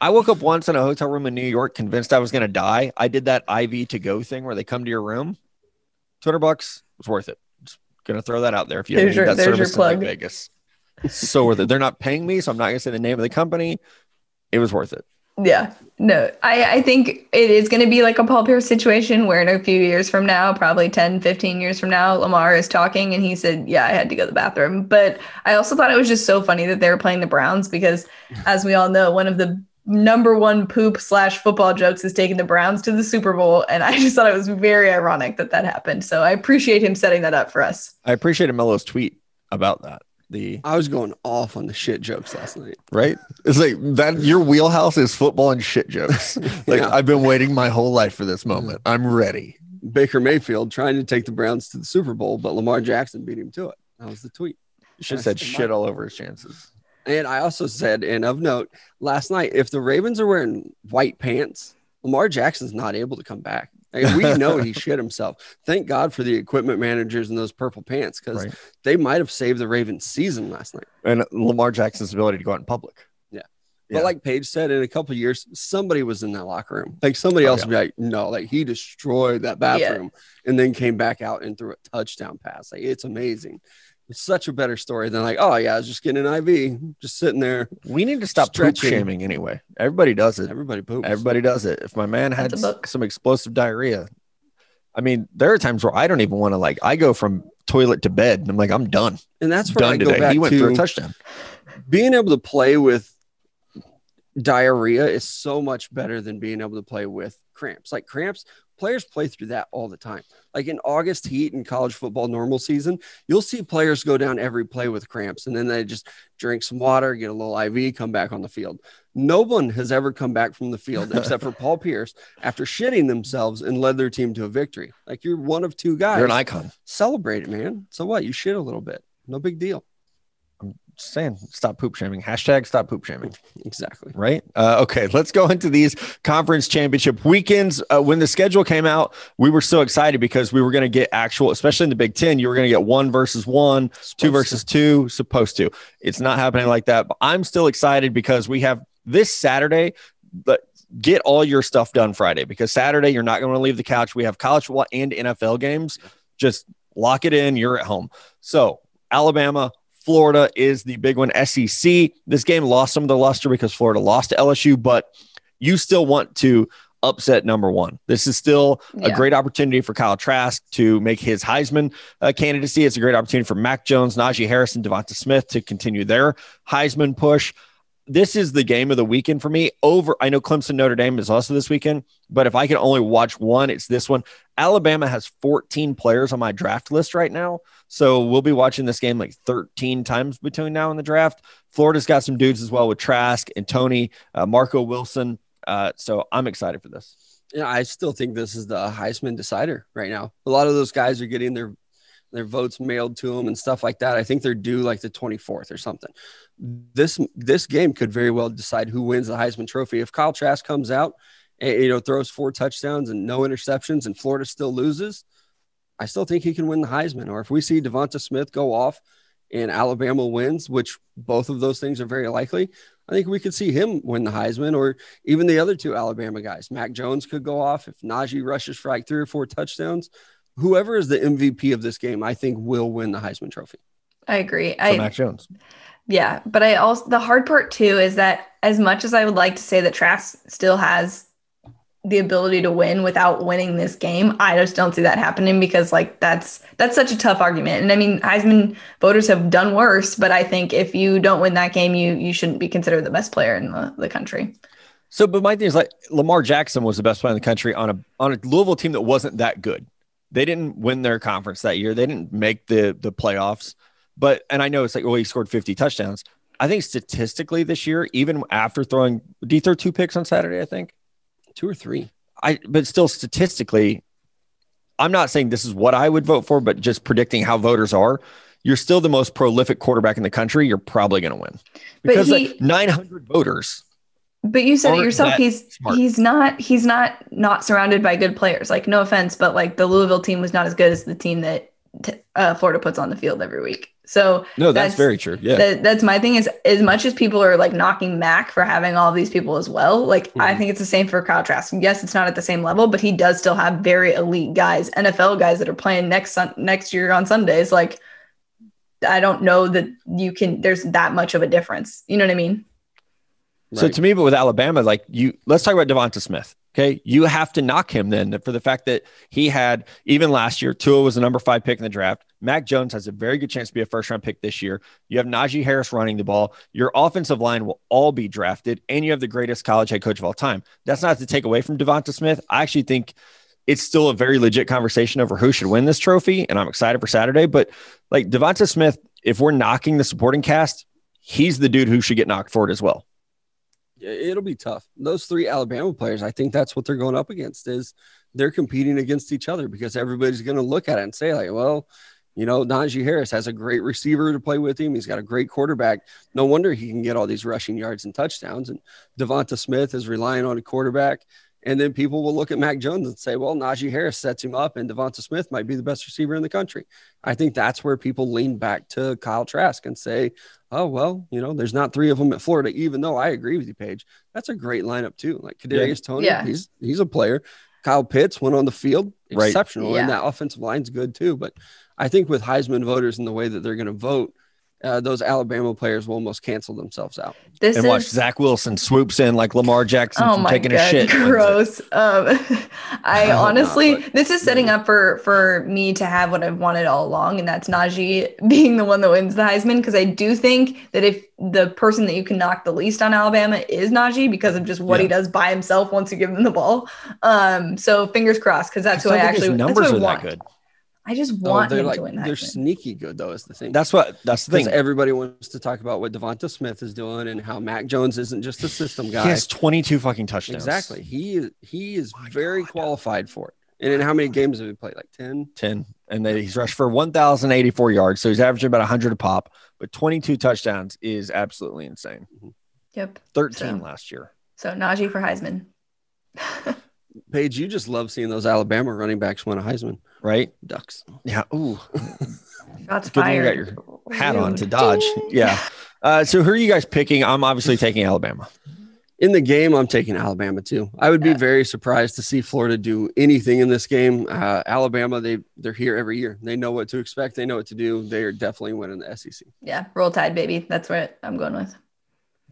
I woke up once in a hotel room in New York, convinced I was going to die. I did that IV to go thing where they come to your room. Two hundred bucks was worth it. Just gonna throw that out there if you there's your, that service in like Vegas so worth it. They're not paying me, so I'm not going to say the name of the company. It was worth it. Yeah, no, I, I think it is going to be like a Paul Pierce situation where in a few years from now, probably 10, 15 years from now, Lamar is talking and he said, Yeah, I had to go to the bathroom. But I also thought it was just so funny that they were playing the Browns because, as we all know, one of the number one poop slash football jokes is taking the Browns to the Super Bowl. And I just thought it was very ironic that that happened. So I appreciate him setting that up for us. I appreciated Melo's tweet about that the I was going off on the shit jokes last night. Right? It's like that your wheelhouse is football and shit jokes. like yeah. I've been waiting my whole life for this moment. I'm ready. Baker Mayfield trying to take the Browns to the Super Bowl, but Lamar Jackson beat him to it. That was the tweet. You should have said shit all over his chances. And I also said, and of note, last night, if the Ravens are wearing white pants, Lamar Jackson's not able to come back. Like, we know he shit himself. Thank God for the equipment managers and those purple pants because right. they might have saved the Ravens season last night. And Lamar Jackson's ability to go out in public. Yeah. yeah. But like Paige said, in a couple years, somebody was in that locker room. Like somebody oh, else yeah. would be like, no, like he destroyed that bathroom yeah. and then came back out and threw a touchdown pass. Like it's amazing. It's such a better story than like, oh yeah, I was just getting an IV, just sitting there. We need to stop stretching. poop shaming anyway. Everybody does it. Everybody poops. Everybody does it. If my man had some explosive diarrhea, I mean, there are times where I don't even want to like. I go from toilet to bed, and I'm like, I'm done. And that's where done I go today. back he went to for a touchdown. Being able to play with diarrhea is so much better than being able to play with cramps. Like cramps, players play through that all the time. Like in August heat and college football normal season, you'll see players go down every play with cramps and then they just drink some water, get a little IV, come back on the field. No one has ever come back from the field except for Paul Pierce after shitting themselves and led their team to a victory. Like you're one of two guys. You're an icon. Celebrate it, man. So what? You shit a little bit. No big deal. Just saying, stop poop shaming. Hashtag stop poop shaming. Exactly. Right. Uh, okay. Let's go into these conference championship weekends. Uh, when the schedule came out, we were so excited because we were going to get actual, especially in the Big Ten, you were going to get one versus one, supposed two versus to. two, supposed to. It's not happening like that. But I'm still excited because we have this Saturday, but get all your stuff done Friday because Saturday you're not going to leave the couch. We have college football and NFL games. Just lock it in. You're at home. So Alabama, Florida is the big one. SEC. This game lost some of the luster because Florida lost to LSU, but you still want to upset number one. This is still yeah. a great opportunity for Kyle Trask to make his Heisman uh, candidacy. It's a great opportunity for Mac Jones, Najee Harris, and Devonta Smith to continue their Heisman push this is the game of the weekend for me. Over, I know Clemson Notre Dame is also this weekend, but if I can only watch one, it's this one. Alabama has 14 players on my draft list right now, so we'll be watching this game like 13 times between now and the draft. Florida's got some dudes as well with Trask and Toney, uh, Marco Wilson. Uh, so I'm excited for this. Yeah, I still think this is the Heisman decider right now. A lot of those guys are getting their their votes mailed to them and stuff like that. I think they're due like the 24th or something. This this game could very well decide who wins the Heisman Trophy. If Kyle Trask comes out and you know throws four touchdowns and no interceptions and Florida still loses, I still think he can win the Heisman. Or if we see Devonta Smith go off and Alabama wins, which both of those things are very likely, I think we could see him win the Heisman or even the other two Alabama guys. Mac Jones could go off if Najee rushes for like three or four touchdowns whoever is the MVP of this game, I think will win the Heisman Trophy. I agree. So I Mac Jones. Yeah, but I also the hard part too is that as much as I would like to say that Trask still has the ability to win without winning this game, I just don't see that happening because like that's that's such a tough argument. And I mean, Heisman voters have done worse, but I think if you don't win that game, you you shouldn't be considered the best player in the, the country. So, but my thing is like Lamar Jackson was the best player in the country on a on a Louisville team that wasn't that good. They didn't win their conference that year. They didn't make the the playoffs. But and I know it's like, well, he scored 50 touchdowns. I think statistically this year, even after throwing, he throw two picks on Saturday? I think two or three. I but still statistically, I'm not saying this is what I would vote for, but just predicting how voters are. You're still the most prolific quarterback in the country. You're probably going to win because he, like 900 voters but you said it yourself. He's smart. he's not he's not not surrounded by good players. Like no offense, but like the Louisville team was not as good as the team that uh, Florida puts on the field every week. So no, that's, that's very true. Yeah, that, that's my thing. Is as much as people are like knocking Mac for having all these people as well. Like mm-hmm. I think it's the same for Kyle Trask. Yes, it's not at the same level, but he does still have very elite guys, NFL guys that are playing next sun- next year on Sundays. Like I don't know that you can. There's that much of a difference. You know what I mean? So to me, but with Alabama, like you, let's talk about Devonta Smith. Okay, you have to knock him then for the fact that he had even last year. Tua was the number five pick in the draft. Mac Jones has a very good chance to be a first round pick this year. You have Najee Harris running the ball. Your offensive line will all be drafted, and you have the greatest college head coach of all time. That's not to take away from Devonta Smith. I actually think it's still a very legit conversation over who should win this trophy, and I'm excited for Saturday. But like Devonta Smith, if we're knocking the supporting cast, he's the dude who should get knocked for it as well it'll be tough. Those three Alabama players, I think that's what they're going up against is they're competing against each other because everybody's going to look at it and say like, well, you know, Najee Harris has a great receiver to play with him. He's got a great quarterback. No wonder he can get all these rushing yards and touchdowns. And Devonta Smith is relying on a quarterback. And then people will look at Mac Jones and say, well, Najee Harris sets him up and Devonta Smith might be the best receiver in the country. I think that's where people lean back to Kyle Trask and say, oh, well, you know, there's not three of them at Florida, even though I agree with you, Paige. That's a great lineup, too. Like Kadarius yeah. Toney, yeah. he's he's a player. Kyle Pitts went on the field, exceptional. Right. Yeah. And that offensive line's good, too. But I think with Heisman voters and the way that they're going to vote, uh, those Alabama players will almost cancel themselves out. This and is watch Zach Wilson swoops in like Lamar Jackson oh from my taking god, a shit. wins it. gross. Um, I I hope not, honestly, but- this is setting up for for me to have what I've wanted all along, and that's Najee being the one that wins the Heisman. Because I do think that if the person that you can knock the least on Alabama is Najee because of just what he does by himself once you give him the ball. Um, so fingers crossed, because that's I who I still actually numbers that's are what I that good. I just Oh, want they're him like to win the they're Heisman. sneaky good though. Is the thing. That's what that's the thing. everybody wants to talk about what Devonta Smith is doing and how Mac Jones isn't just a system guy. He has 22 fucking touchdowns. Exactly. He is he is My very God. qualified for it. And in how many games have he played? Like 10? 10 and then he's rushed for 1084 yards so he's averaging about 100 a pop but 22 touchdowns is absolutely insane mm-hmm. Yep. 13 So- last year So Najee for Heisman. Paige, you just love seeing those Alabama running backs win a Heisman. Right Ducks. yeah ooh Shots Good thing you got your hat on to dodge Ding. yeah uh, so who are you guys picking i'm obviously taking alabama In the game, I'm taking Alabama too. I would be Yeah. very surprised to see Florida do anything in this game. Uh, Alabama, they they're here every year. They know what to expect. They know what to do. They are definitely winning the SEC. Yeah, roll tide, baby. That's what I'm going with.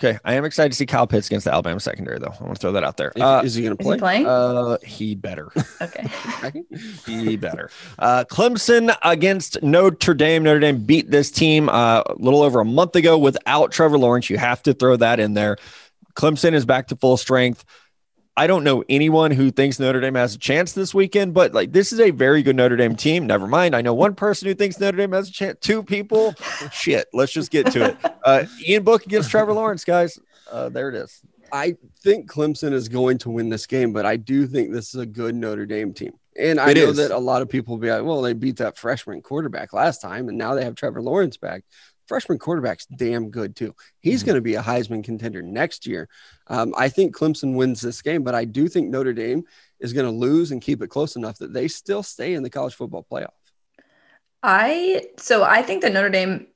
Okay i am excited to see kyle pitts against the alabama secondary though i want to throw that out there uh, is he going to Is play? he playing? uh he better okay. he better. Uh, Clemson against Notre Dame. Notre Dame beat this team uh, a little over a month ago without Trevor Lawrence. You have to throw that in there. Clemson is back to full strength. I don't know anyone who thinks Notre Dame has a chance this weekend, but like this is a very good Notre Dame team. Never mind. I know one person who thinks Notre Dame has a chance. Two people. Shit. Let's just get to it. Uh, Ian Book against Trevor Lawrence, guys. Uh, there it is. I think Clemson is going to win this game, but I do think this is a good Notre Dame team. And I It know is. that a lot of people will be like, well, they beat that freshman quarterback last time, and now they have Trevor Lawrence back. Freshman quarterback's damn good too. He's Mhm. going to be a Heisman contender next year. Um, I think Clemson wins this game, but I do think Notre Dame is going to lose and keep it close enough that they still stay in the college football playoff. I so I think that Notre Dame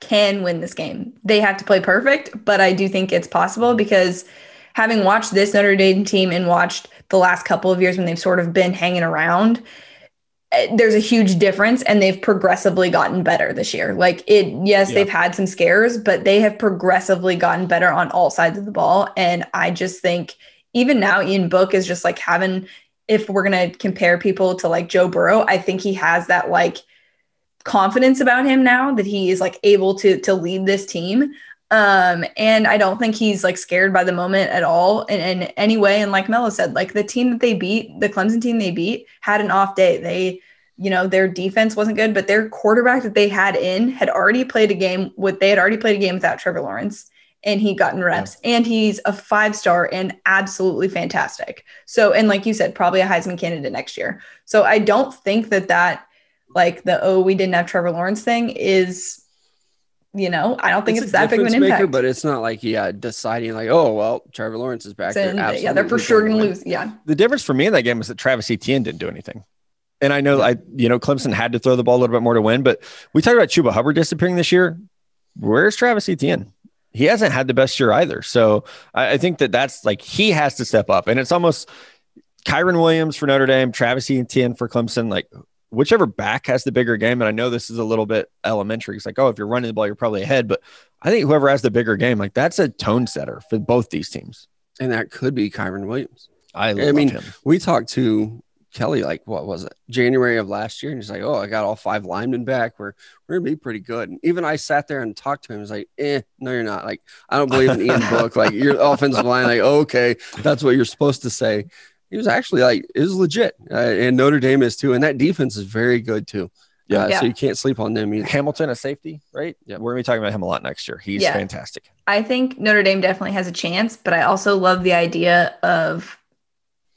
can win this game. They have to play perfect, but I do think it's possible because having watched this Notre Dame team and watched the last couple of years when they've sort of been hanging around, Uh, there's a huge difference and they've progressively gotten better this year. Like it yes, Yeah. they've had some scares, but they have progressively gotten better on all sides of the ball and I just think even now Ian Book is just like having if we're going to compare people to like Joe Burrow, I think he has that like confidence about him now that he is like able to to lead this team um and i don't think he's like scared by the moment at all in, in any way. And like mello said like the team that they beat the clemson team they beat had an off day. They you know their defense wasn't good but their quarterback that they had in had already played a game with they had already played a game without trevor lawrence and he gotten reps. And he's a five star and absolutely fantastic. So and like you said probably a heisman candidate next year. So i don't think that that like the oh we didn't have Trevor Lawrence thing is you know I don't think it's, a that big of an difference impact. but it's not like yeah deciding like oh well Trevor Lawrence is back. So, They're yeah, they're for sure gonna lose. Yeah, The difference for me in that game was that Travis Etienne didn't do anything. And I know I, you know, Clemson had to throw the ball a little bit more to win, but we talked about Chuba Hubbard disappearing this year. Where's Travis Etienne? He hasn't had the best year either. So I, I think that that's like he has to step up. And it's almost Kyren Williams for Notre Dame, Travis Etienne for Clemson. Like whichever back has the bigger game. And I know this is a little bit elementary. It's like, oh, if you're running the ball, you're probably ahead. But I think whoever has the bigger game, like that's a tone setter for both these teams. and that could be Kyren Williams. I love mean, him. We talked to Kelly like what was it January of last year, and he's like, "Oh, I got all five linemen back. We're we're gonna be pretty good." And even I sat there and talked to him. I was like, "Eh, no, you're not. Like, I don't believe in Ian Book. Like, your offensive line. Like, okay, that's what you're supposed to say." He was actually like, it was legit, uh, and Notre Dame is too, and that defense is very good too. Yeah. Uh, Yeah. so you can't sleep on them either. Hamilton, a safety, right? Yeah, We're gonna be talking about him a lot next year. He's Yeah. fantastic. I think Notre Dame definitely has a chance, but I also love the idea of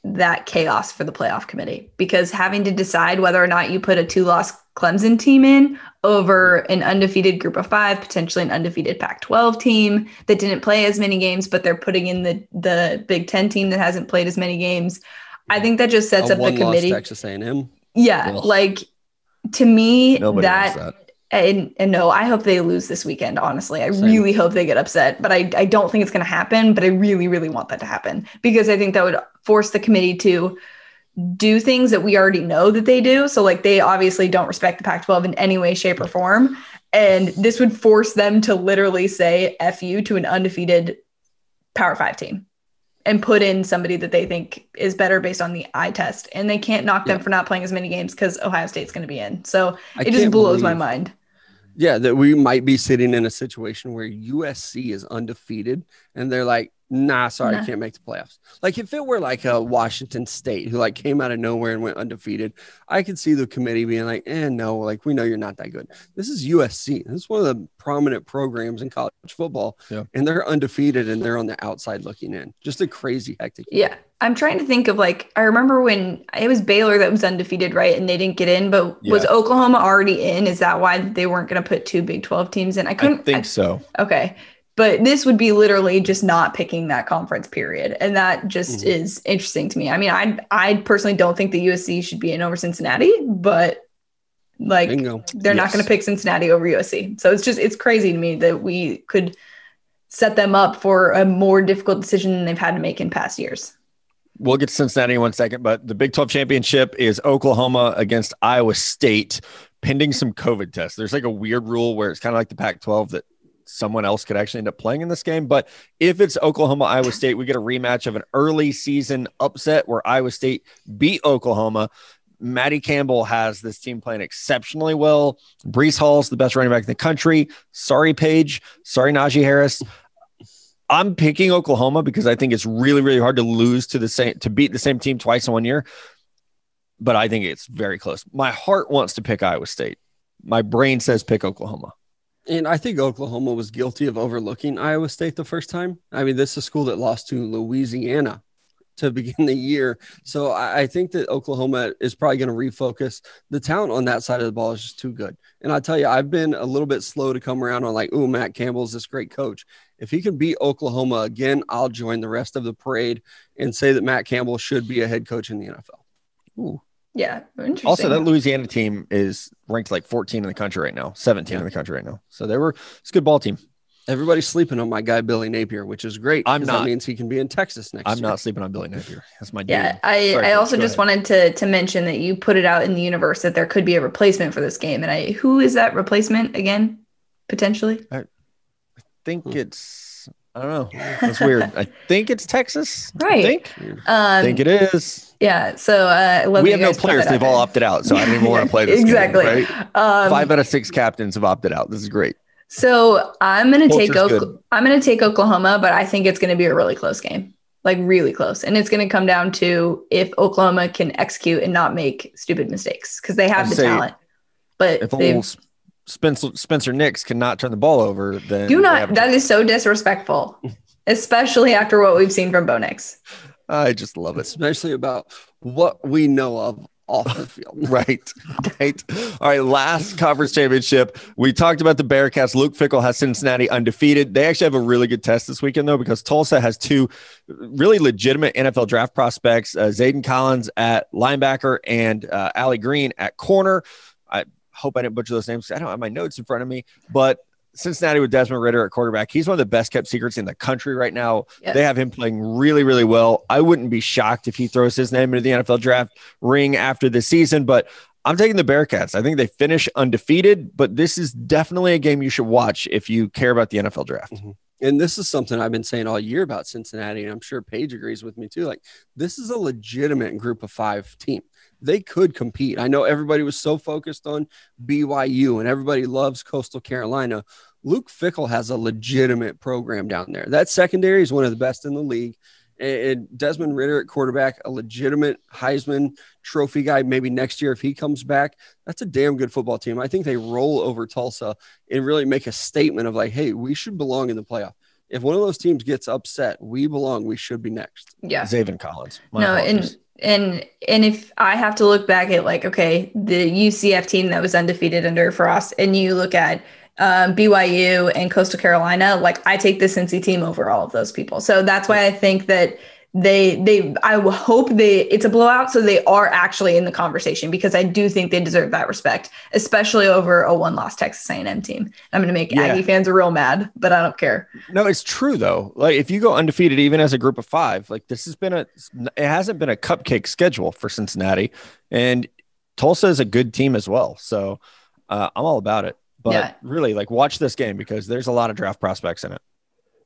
that chaos for the playoff committee because having to decide whether or not you put a two loss Clemson team in over an undefeated group of five, potentially an undefeated Pac 12 team that didn't play as many games, but they're putting in the, the Big Ten team that hasn't played as many games. I think that just sets A up the committee. Texas A&M. Yeah, like to me, Nobody that, that. And, and no, I hope they lose this weekend. Honestly, I Same. really hope they get upset, but I, I don't think it's going to happen. But I really, really want that to happen because I think that would force the committee to do things that we already know that they do. So, like, they obviously don't respect the Pac 12 in any way, shape, or form. And this would force them to literally say F you to an undefeated Power Five team and put in somebody that they think is better based on the eye test. And they can't knock them for not playing as many games because Ohio State's going to be in. So I it just blows my mind. Yeah, that we might be sitting in a situation where USC is undefeated and they're like, nah, sorry, Nah. can't make the playoffs. Like if it were like a Washington State who like came out of nowhere and went undefeated, I could see the committee being like, eh, no, like we know you're not that good. This is USC. This is one of the prominent programs in college football. Yeah. And they're undefeated and they're on the outside looking in. Just a crazy hectic. Yeah. I'm trying to think of like, I remember when it was Baylor that was undefeated, right? And they didn't get in, but was Oklahoma already in? Is that why they weren't going to put two Big 12 teams in? I I couldn't think so. Okay. But this would be literally just not picking that conference period. And that just Mhm. is interesting to me. I mean, I I personally don't think the USC should be in over Cincinnati, but like Bingo. they're not going to pick Cincinnati over USC. So it's just it's crazy to me that we could set them up for a more difficult decision than they've had to make in past years. We'll get to Cincinnati in one second, but the Big 12 championship is Oklahoma against Iowa State, pending some COVID tests. There's like a weird rule where it's kind of like the Pac 12 that someone else could actually end up playing in this game. But if it's Oklahoma, Iowa State, we get a rematch of an early season upset where Iowa State beat Oklahoma. Matty Campbell has this team playing exceptionally well. Breece Hall's the best running back in the country. Sorry, Paige. Sorry, Najee Harris. I'm picking Oklahoma because I think it's really, really hard to lose to the same to beat the same team twice in one year. But I think it's very close. My heart wants to pick Iowa State. My brain says pick Oklahoma. And I think Oklahoma was guilty of overlooking Iowa State the first time. I mean, this is a school that lost to Louisiana to begin the year. So I, think that Oklahoma is probably going to refocus. The talent on that side of the ball is just too good. And I tell you, I've been a little bit slow to come around on like, oh, Matt Campbell's this great coach. If he can beat Oklahoma again, I'll join the rest of the parade and say that Matt Campbell should be a head coach in the NFL. Ooh. Yeah. Interesting. Also, that Louisiana team is ranked like 14 in the country right now, 17 in the country right now. So they were it's a good ball team. Everybody's sleeping on my guy Billy Napier, which is great. I'm 'cause not. That means he can be in Texas next I'm year. not sleeping on Billy Napier. That's my dude. Yeah, I, Sorry, I also just ahead. wanted to to mention that you put it out in the universe that there could be a replacement for this game, and I who is that replacement again? Potentially, I think Hmm. it's I don't know. That's weird. I think it's Texas. I Right. think. um, I think it is. yeah. So uh, I we have no players. They've all opted out. So I don't even want to play this. game, exactly. right? Um, Five out of six captains have opted out. This is great. So I'm gonna take Oak- I'm gonna take Oklahoma, but I think it's gonna be a really close game, like really close, and it's gonna come down to if Oklahoma can execute and not make stupid mistakes because they have I'd the talent. But If Spencer Spencer Nicks cannot turn the ball over, then do they not. have a That chance. is so disrespectful, especially after what we've seen from Bo Nix. I just love it. especially about what we know of off the field. Right. Right. All right. Last conference championship. We talked about the Bearcats. Luke Fickell has Cincinnati undefeated. They actually have a really good test this weekend, though, because Tulsa has two really legitimate NFL draft prospects uh, Zayden Collins at linebacker and uh, Allie Green at corner. I hope I didn't butcher those names. I don't have my notes in front of me, but Cincinnati with Desmond Ridder at quarterback. He's one of the best kept secrets in the country right now. Yes. They have him playing really, really well. I wouldn't be shocked if he throws his name into the NFL draft ring after the season, but I'm taking the Bearcats. I think they finish undefeated, but this is definitely a game you should watch if you care about the NFL draft. Mm-hmm. And this is something I've been saying all year about Cincinnati, and I'm sure Paige agrees with me too. Like, this is a legitimate group of five team. They could compete. I know everybody was so focused on BYU and everybody loves Coastal Carolina. Luke Fickell has a legitimate program down there. That secondary is one of the best in the league. And Desmond Ridder at quarterback, a legitimate Heisman Trophy guy. Maybe next year, if he comes back, that's a damn good football team. I think they roll over Tulsa and really make a statement of like, hey, we should belong in the playoff. If one of those teams gets upset, we belong. We should be next. Yeah. Zaven Collins. My no, apologies. and and and if I have to look back at like okay, the UCF team that was undefeated under Frost, and you look at um, BYU and Coastal Carolina, like I take the Cincy team over all of those people. So that's why I think that they they I hope they it's a blowout, so they are actually in the conversation because I do think they deserve that respect, especially over a one loss Texas A&M team. I'm going to make Yeah. Aggie fans real mad, but I don't care. No, it's true though. Like if you go undefeated, even as a group of five, like this has been a, it hasn't been a cupcake schedule for Cincinnati, and Tulsa is a good team as well. So uh, I'm all about it. But Yeah. really, like, watch this game because there's a lot of draft prospects in it.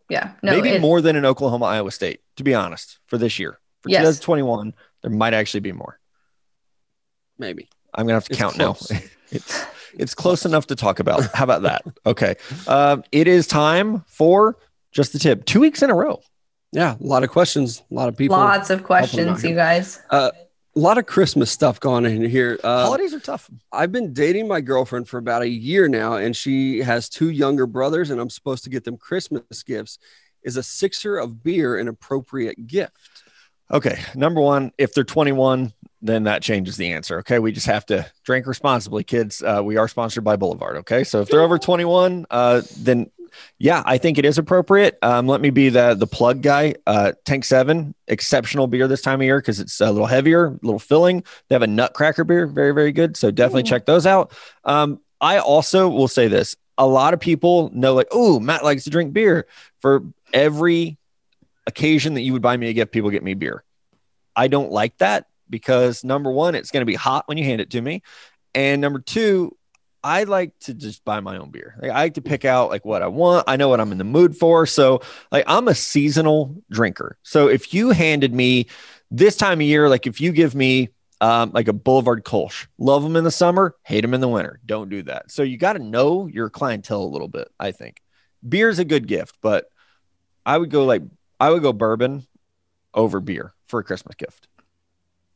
Yeah. No, Maybe it- more than in Oklahoma, Iowa State, to be honest, for this year. For Yes. 2021, there might actually be more. Maybe. I'm gonna have to It's count close. now. it's it's close enough to talk about. How about that? Okay. Um, it is time for just the tip. Two weeks in a row. Yeah, a lot of questions, a lot of people, lots of questions, you guys. A lot of Christmas stuff going in here. Uh, Holidays are tough. I've been dating my girlfriend for about a year now, and she has two younger brothers, and I'm supposed to get them Christmas gifts. Is a sixer of beer an appropriate gift? Okay. Number one, if they're 21, then that changes the answer. Okay. We just have to drink responsibly, kids. Uh, we are sponsored by Boulevard. Okay. So if they're over 21, uh, then yeah, I think it is appropriate. Um, let me be the the plug guy. Uh, Tank Seven, exceptional beer this time of year because it's a little heavier, a little filling. They have a Nutcracker beer, very very good. So definitely Ooh. check those out. Um, I also will say this: a lot of people know, like, oh, Matt likes to drink beer. For every occasion that you would buy me a gift, people get me beer. I don't like that because number one, it's going to be hot when you hand it to me, and number two, I like to just buy my own beer. Like, I like to pick out like what I want. I know what I'm in the mood for. So like I'm a seasonal drinker. So if you handed me this time of year, like if you give me um, like a Boulevard Kolsch, love them in the summer, hate them in the winter. Don't do that. So you got to know your clientele a little bit. I think beer is a good gift, but I would go like I would go bourbon over beer for a Christmas gift.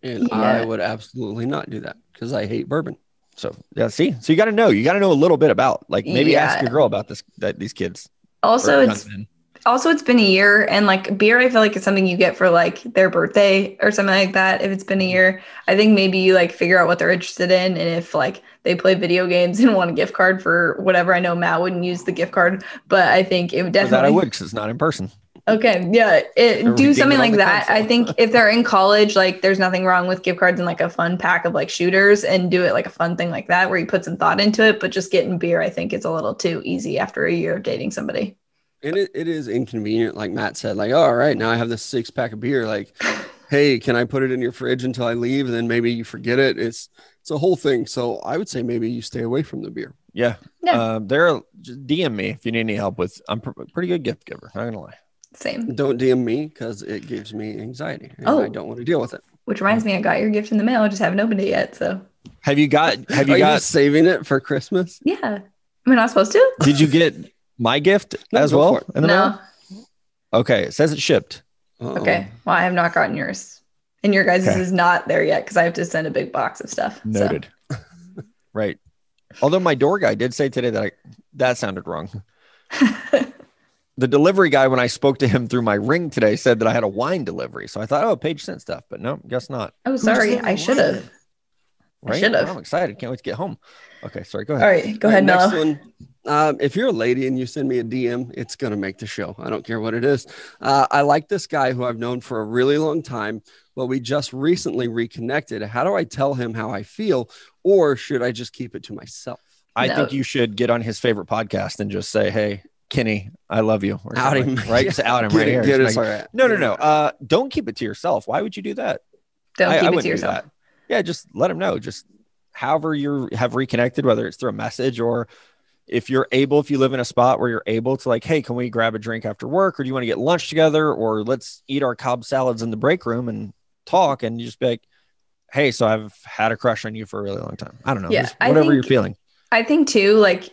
And Yeah. I would absolutely not do that because I hate bourbon. So yeah, see, so you got to know. You got to know a little bit about like maybe ask your girl about this that these kids. Also, it's young men. also it's been a year and like beer i feel like it's something you get for like their birthday or something like that if it's been a year i think maybe you like figure out what they're interested in and if like they play video games and want a gift card for whatever i know matt wouldn't use the gift card but i think it would For that I would because it's not in person. Okay yeah it, do something it like the that i think if they're in college like there's nothing wrong with gift cards and like a fun pack of like shooters and do it like a fun thing like that where you put some thought into it but just getting beer i think is a little too easy after a year of dating somebody And it, it is inconvenient, like Matt said, like, oh, all right, now I have this six pack of beer. Like, hey, can I put it in your fridge until I leave? And then maybe you forget it. It's it's a whole thing. So I would say maybe you stay away from the beer. Yeah. Yeah. Um, they're DM me if you need any help with. I'm pr- pretty good gift giver. Not gonna lie. Same Don't DM me because it gives me anxiety. And Oh. I don't want to deal with it. Which reminds me, I got your gift in the mail. I just haven't opened it yet. So Have you got? Have you you got? just saving it for Christmas? yeah, am I not supposed to? did you get my gift No, as well in the no. mail? Okay, it says it shipped. Uh-oh. Okay. Well, I have not gotten yours, and your guys' Okay. is not there yet because I have to send a big box of stuff. so. Noted. right. Although my door guy did say today that I that sounded wrong. The delivery guy, when I spoke to him through my ring today, said that I had a wine delivery. So I thought, oh, Paige sent stuff, but no, guess not. oh, sorry. I should have. I Right? should've. Well, I'm excited. Can't wait to get home. Okay, sorry. Go ahead. All right, Go All ahead, right, next one. Um, if you're a lady and you send me a DM, it's gonna make the show. I don't care what it is. Uh, I like this guy who I've known for a really long time, but we just recently reconnected. How do I tell him how I feel, or should I just keep it to myself? I No. think you should get on his favorite podcast and just say, "Hey, Kenny, I love you." or Out him, like- right? Just out him right it- here. get Just it, make- all right. no, no, no. Uh, don't keep it to yourself. Why would you do that? Don't I- keep I it to yourself. Yeah, just let him know. Just however you have reconnected, whether it's through a message or if you're able, if you live in a spot where you're able to, like, hey, can we grab a drink after work, or do you want to get lunch together, or let's eat our cob salads in the break room and talk, and you just be like, hey, so I've had a crush on you for a really long time. I don't know, Yeah, whatever you're feeling. I think too, like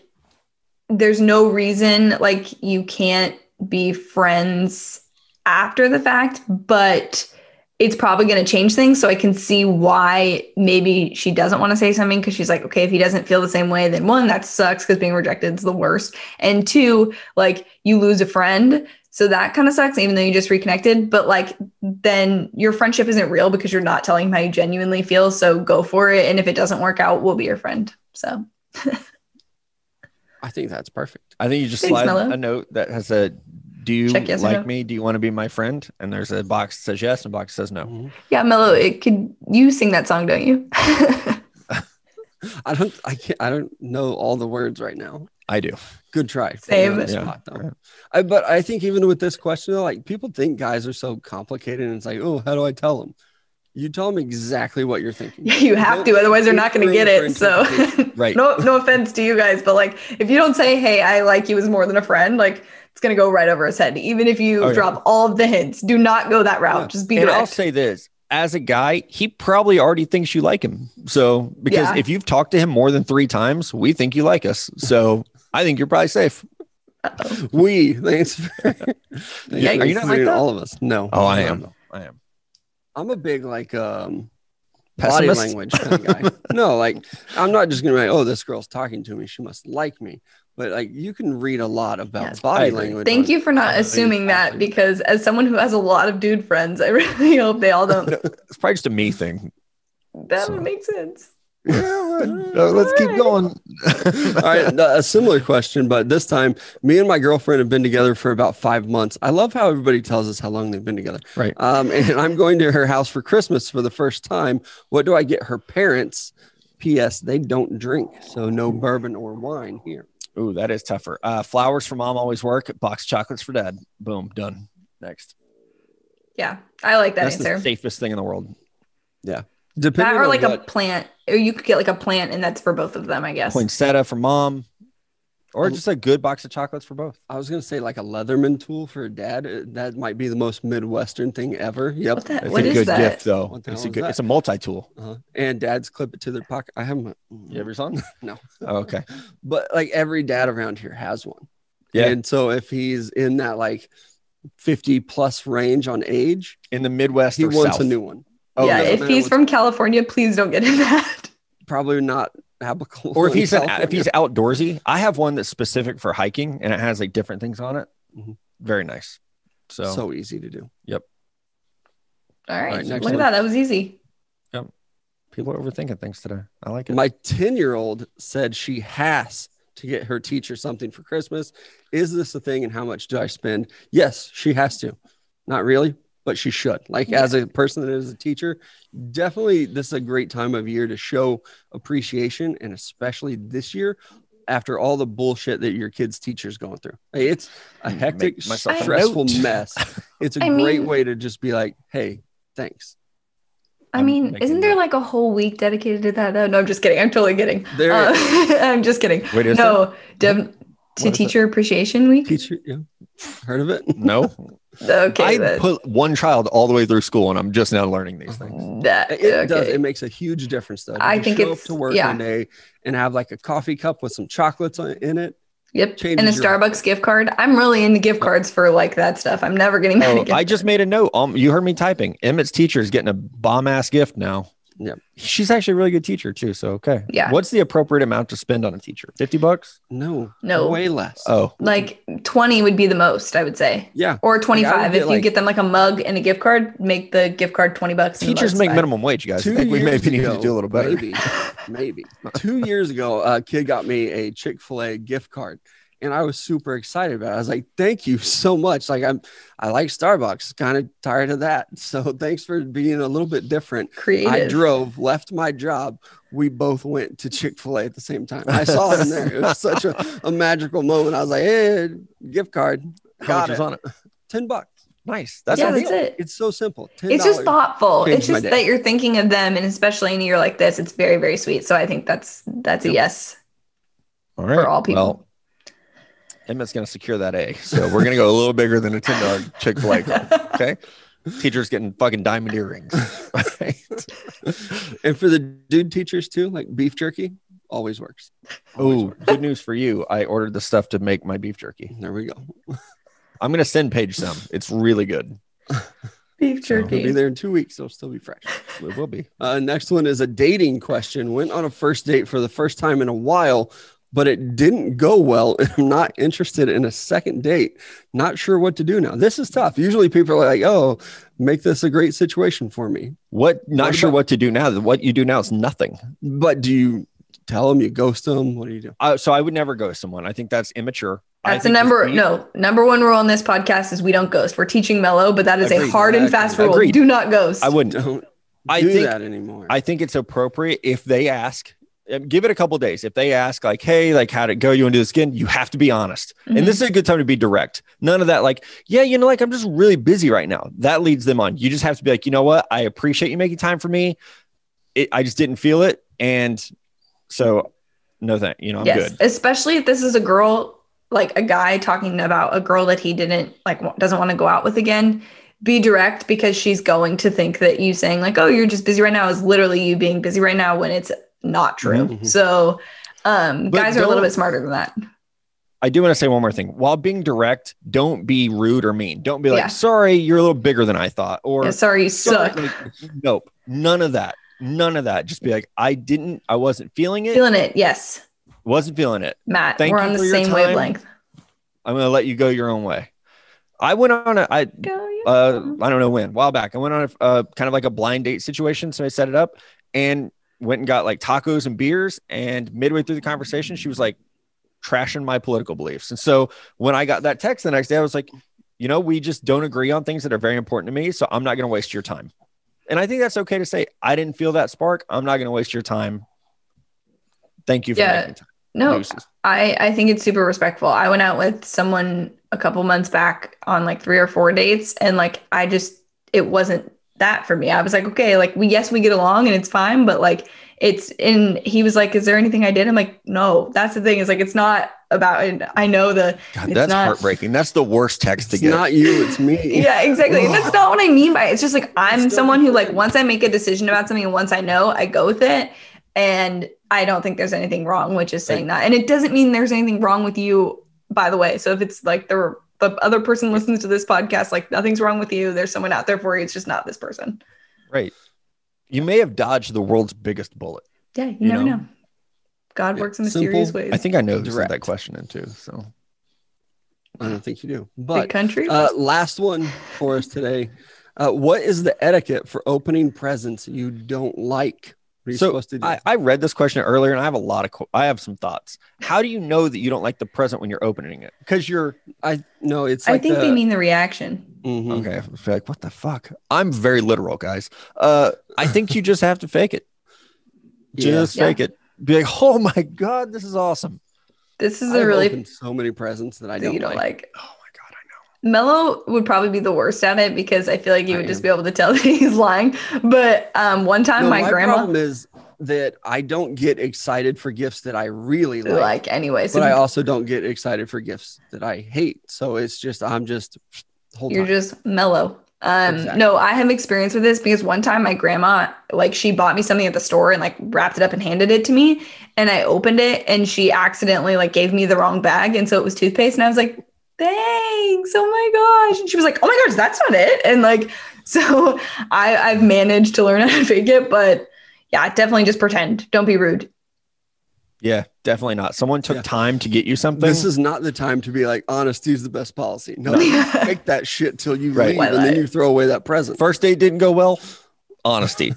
there's no reason like you can't be friends after the fact, but it's probably going to change things. So I can see why maybe she doesn't want to say something because she's like, okay, if he doesn't feel the same way, then one, that sucks because being rejected is the worst. And two, like you lose a friend. So that kind of sucks, even though you just reconnected. But like, then your friendship isn't real because you're not telling him how you genuinely feel. So go for it. And if it doesn't work out, we'll be your friend. So I think that's perfect. I think you just Thanks, slide Mello. a note that has a do you yes like no. me? Do you want to be my friend? And there's a box that says yes and a box that says no. Mhm. Yeah, Mello, it could you sing that song, don't you? I don't. I can't. I don't know all the words right now. I do. Good try. Put Same. the Yeah. spot, though. Yeah. I, but I think even with this question, though, like people think guys are so complicated, and it's like, oh, how do I tell them? You tell them exactly what you're thinking. you have to, otherwise they're not going to get it. So. Right. no, no offense to you guys, but like, if you don't say, "Hey, I like you" as more than a friend, like it's going to go right over his head. Even if you Oh, yeah. drop all of the hints, do not go that route. Yeah. Just be and direct. I'll say this as a guy, he probably already thinks you like him. So, because Yeah. if you've talked to him more than three times, we think you like us. So, I think you're probably safe. Uh-oh. We thanks. For, Yeah, are you not like that? all of us? No. Oh, I am. I am. I'm a big like um body language kind of guy. no, like I'm not just gonna be like, oh, this girl's talking to me. She must like me. But like you can read a lot about Yes, body language. Thank you for not assuming that athlete. because as someone who has a lot of dude friends, I really hope they all don't. It's probably just a me thing. That So- would make sense. Let's keep going. All right, a similar question, but this time, me and my girlfriend have been together for about five months. I love how everybody tells us how long they've been together. Right. Um, and I'm going to her house for Christmas for the first time. What do I get her parents? P.S. They don't drink, so no bourbon or wine here. Ooh, that is tougher. Uh, flowers for mom always work. Box chocolates for dad. Boom, done. Next. Yeah, I like that That's answer. the safest thing in the world. Depending That or on like a plant, or you could get like a plant, and that's for both of them, I guess. Poinsettia for mom, or Um, just a good box of chocolates for both. I was gonna say like a Leatherman tool for a dad. Uh, That might be the most Midwestern thing ever. Yep. What the- It's what a is good that? gift, though. What the It's hell a good. that? It's a multi-tool. Uh-huh. And dads clip it to their pocket. I have my, You ever saw? No. Oh, okay. but like every dad around here has one. Yeah. And so if he's in that like 50 plus range on age, In the Midwest he or wants South. a new one. Oh, yeah, no. if man, he's what's- from California, please don't get him that. Probably not applicable. or if he's an, if he's outdoorsy, I have one that's specific for hiking and it has like different things on it. Mhm. Very nice. So, so easy to do. Yep. All right, right, next look one. at that. That was easy. Yep. People are overthinking things today. I like it. My 10 year old said she has to get her teacher something for Christmas. Is this a thing and how much do I spend? Yes, she has to. Not really, but she should. Like, as a person that is a teacher, definitely this is a great time of year to show appreciation. And especially this year, after all the bullshit that your kids' teacher's going through. Hey, it's a hectic, myself a stressful note. mess. It's a I great mean- way to just be like, hey, thanks. I mean, isn't there like a whole week dedicated to that? though? No, I'm just kidding. I'm totally kidding. There Uh, I'm just kidding. Wait, is no, Dev- to is it? Teacher Appreciation Week. Teacher, yeah. Heard of it? No, Okay, I then. put one child all the way through school, and I'm just now learning these things. that. It does. It makes a huge difference, though. I think show up it's- to work yeah. one day and have like a coffee cup with some chocolates on, in it. Yep, and a your- Starbucks gift card. I'm really into gift cards for like that stuff. I'm never getting mad Oh, at I just made a note. Um, you heard me typing. Emmett's teacher is getting a bomb ass gift now. Yep. She's actually a really good teacher too. So okay. Yeah. What's the appropriate amount to spend on a teacher? Fifty bucks? No, No. way less. Oh, like 20 would be the most, I would say. yeah. Or 25. get, if you like- get them like a mug and a gift card, make the gift card 20 bucks. teachers make fine. minimum wage, guys. I Two think we years maybe need ago, to do a little better. Maybe, maybe. Two years ago, a kid got me a Chick Fil A gift card, and I was super excited about it. I was like, "Thank you so much!" Like I'm, I like Starbucks. Kind of tired of that. So thanks for being a little bit different. Creative. I drove, left my job. We both went to Chick fil A at the same time. I saw him there. It was such a, a magical moment. I was like, hey, gift card. How Got much it. is on it? 10 bucks. Nice. That's yeah, that's it. It's so simple. $10. It's just thoughtful. It's just that you're thinking of them, and especially in a year like this, it's very, very sweet. So I think that's that's a yes. All right. for all people. Well, Emmett's going to secure that A. So we're going to go a little bigger than a ten dollar Chick Fil A card. Okay. Teachers getting fucking diamond earrings. Right? And for the dude teachers too, like beef jerky always works. Oh, good news for you. I ordered the stuff to make my beef jerky. There we go. I'm going to send Paige some. It's really good. Beef jerky. It'll be there in two weeks. It'll still be fresh. It will be. Uh, next one is a dating question. Went on a first date for the first time in a while, but it didn't go well. I'm not interested in a second date. Not sure what to do now. This is tough. Usually people are like, oh, make this a great situation for me. What? Not What sure about- what to do now. What you do now is nothing. But do you tell them, you ghost them? What do you do? Uh, so I would never ghost someone. I think that's immature. That's the number no number one rule on this podcast is we don't ghost. We're teaching mellow, but that is a Agreed. hard and Exactly. fast rule. Agreed. Do not ghost. I wouldn't. Don't I do think- that anymore. I think it's appropriate if they ask give it a couple days. If they ask, like, hey, like, how'd it go? You want to do this again? You have to be honest. Mhm. And this is a good time to be direct. None of that, like, yeah, you know, like, I'm just really busy right now. That leads them on. You just have to be like, you know what? I appreciate you making time for me. It, I just didn't feel it. And so, no, thank you know, I'm yes, good. especially if this is a girl, like a guy talking about a girl that he didn't like, doesn't want to go out with again. Be direct because she's going to think that you saying like, "Oh, you're just busy right now," is literally you being busy right now when it's not true. Mhm. So, um, guys are a little bit smarter than that. I do want to say one more thing. While being direct, don't be rude or mean. Don't be like, Yeah. sorry, you're a little bigger than I thought. Or Yeah, sorry, you "Sorry," suck. like, nope, none of that. None of that. Just be like, I didn't, I wasn't feeling it. Feeling it, yes, wasn't feeling it. Matt. Thank we're on the same time. wavelength. I'm gonna let you go your own way. I went on a, I, Go, uh. I don't know when, a while back. I went on a uh, kind of like a blind date situation. So I set it up and went and got like tacos and beers. And midway through the conversation, she was like trashing my political beliefs. And so when I got that text the next day, I was like, you know, we just don't agree on things that are very important to me. So I'm not going to waste your time. And I think that's okay to say, I didn't feel that spark. I'm not going to waste your time. Thank you for Yeah. making time. no, Deuces. I I think it's super respectful. I went out with someone a couple months back on like three or four dates, and like I just it wasn't that for me. I was like, okay, like we yes we get along and it's fine, but like it's and He was like, is there anything I did? I'm like, no. That's the thing. Is like it's not about. And I know the God, It's that's not- heartbreaking. That's the worst text to It's get. not you, it's me. yeah exactly. And that's not what I mean by it. It's just like I'm still- someone who like once I make a decision about something and once I know, I go with it. And I don't think there's anything wrong with just saying that. And it doesn't mean there's anything wrong with you, by the way. So if it's like the the other person listens to this podcast, like nothing's wrong with you. There's someone out there for you. It's just not this person. Right. You may have dodged the world's biggest bullet. Yeah, you, You never know? know. God Yeah, works in mysterious simple. ways. I think I know who sent that question in too. So I don't think you do. big But country. uh, last one for us today. Uh, what is the etiquette for opening presents you don't like? What are you So, supposed to do? I, I read this question earlier and I have a lot of qu- I have some thoughts. How do you know that you don't like the present when you're opening it? Because you're I no, it's I like think the, they mean the reaction. Mhm. okay. I feel like what the fuck? I'm very literal, guys. Uh, I think you just have to fake it. Just Yeah. fake it. Be like, oh my god, this is awesome. This is I've a really so many presents that I that don't, you don't like. like. Oh my god, I know. Mello would probably be the worst at it because I feel like you would just be able to tell that he's lying. But um, one time No, my, grandma problem is that I don't get excited for gifts that I really like, like, anyway, so but I also don't get excited for gifts that I hate. So it's just I'm just you're on. just mellow. Um, Exactly. no, I have experience with this because one time my grandma, like, she bought me something at the store and like wrapped it up and handed it to me, and I opened it and she accidentally like gave me the wrong bag, and so it was toothpaste, and I was like, thanks, oh my gosh, and she was like, oh my gosh, that's not it, and like, so I I've managed to learn how to fake it, but yeah, definitely just pretend, don't be rude. Yeah, definitely not. Someone took Yeah. time to get you something. this is not the time to be like honesty is the best policy. No, fake that shit till you Right. leave, Why and then you throw away that present. First date didn't go well. Honesty.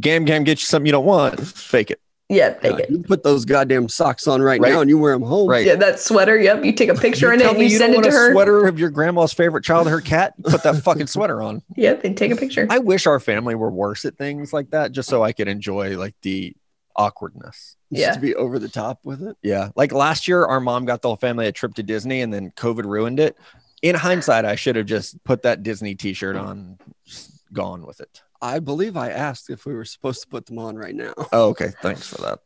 Gam Gam get you something you don't want. Fake it. Yeah, fake Yeah, it. You put those goddamn socks on right, Right. now, and you wear them home. Right. Yeah, that sweater. Yep, you take a picture in it and me you don't send it want to a her. Sweater of your grandma's favorite child, her cat. Put that fucking sweater on. Yep, and take a picture. I wish our family were worse at things like that, just so I could enjoy like the awkwardness. Just Yeah. to be over the top with it. Yeah, like last year, our mom got the whole family a trip to Disney, and then COVID ruined it. In hindsight, I should have just put that Disney T-shirt mm. on, just gone with it. I believe I asked if we were supposed to put them on right now. Oh, okay. Thanks for that.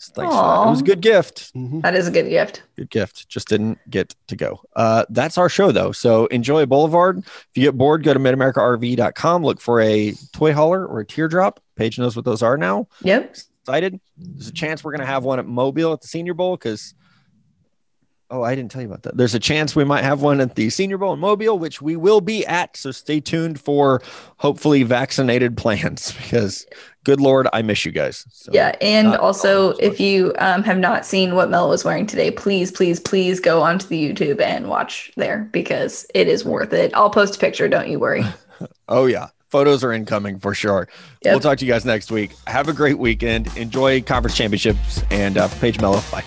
Thanks for that. It was a good gift. Mhm. That is a good gift. good gift. Just didn't get to go. Uh, that's our show though. So enjoy Boulevard. If you get bored, go to midamericarv.com. Look for a toy hauler or a teardrop. Paige knows what those are now. Yep. Excited. There's a chance we're gonna have one at Mobile at the Senior Bowl because. Oh, I didn't tell you about that. There's a chance we might have one at the Senior Bowl in Mobile, which we will be at. So stay tuned for hopefully vaccinated plans because, good Lord, I miss you guys. So, Yeah. And also, if you um, have not seen what Mel was wearing today, please, please, please go onto the YouTube and watch there because it is worth it. I'll post a picture. Don't you worry. Oh, yeah. Photos are incoming for sure. Yep. We'll talk to you guys next week. Have a great weekend. Enjoy conference championships and uh, Paige Mello. Bye.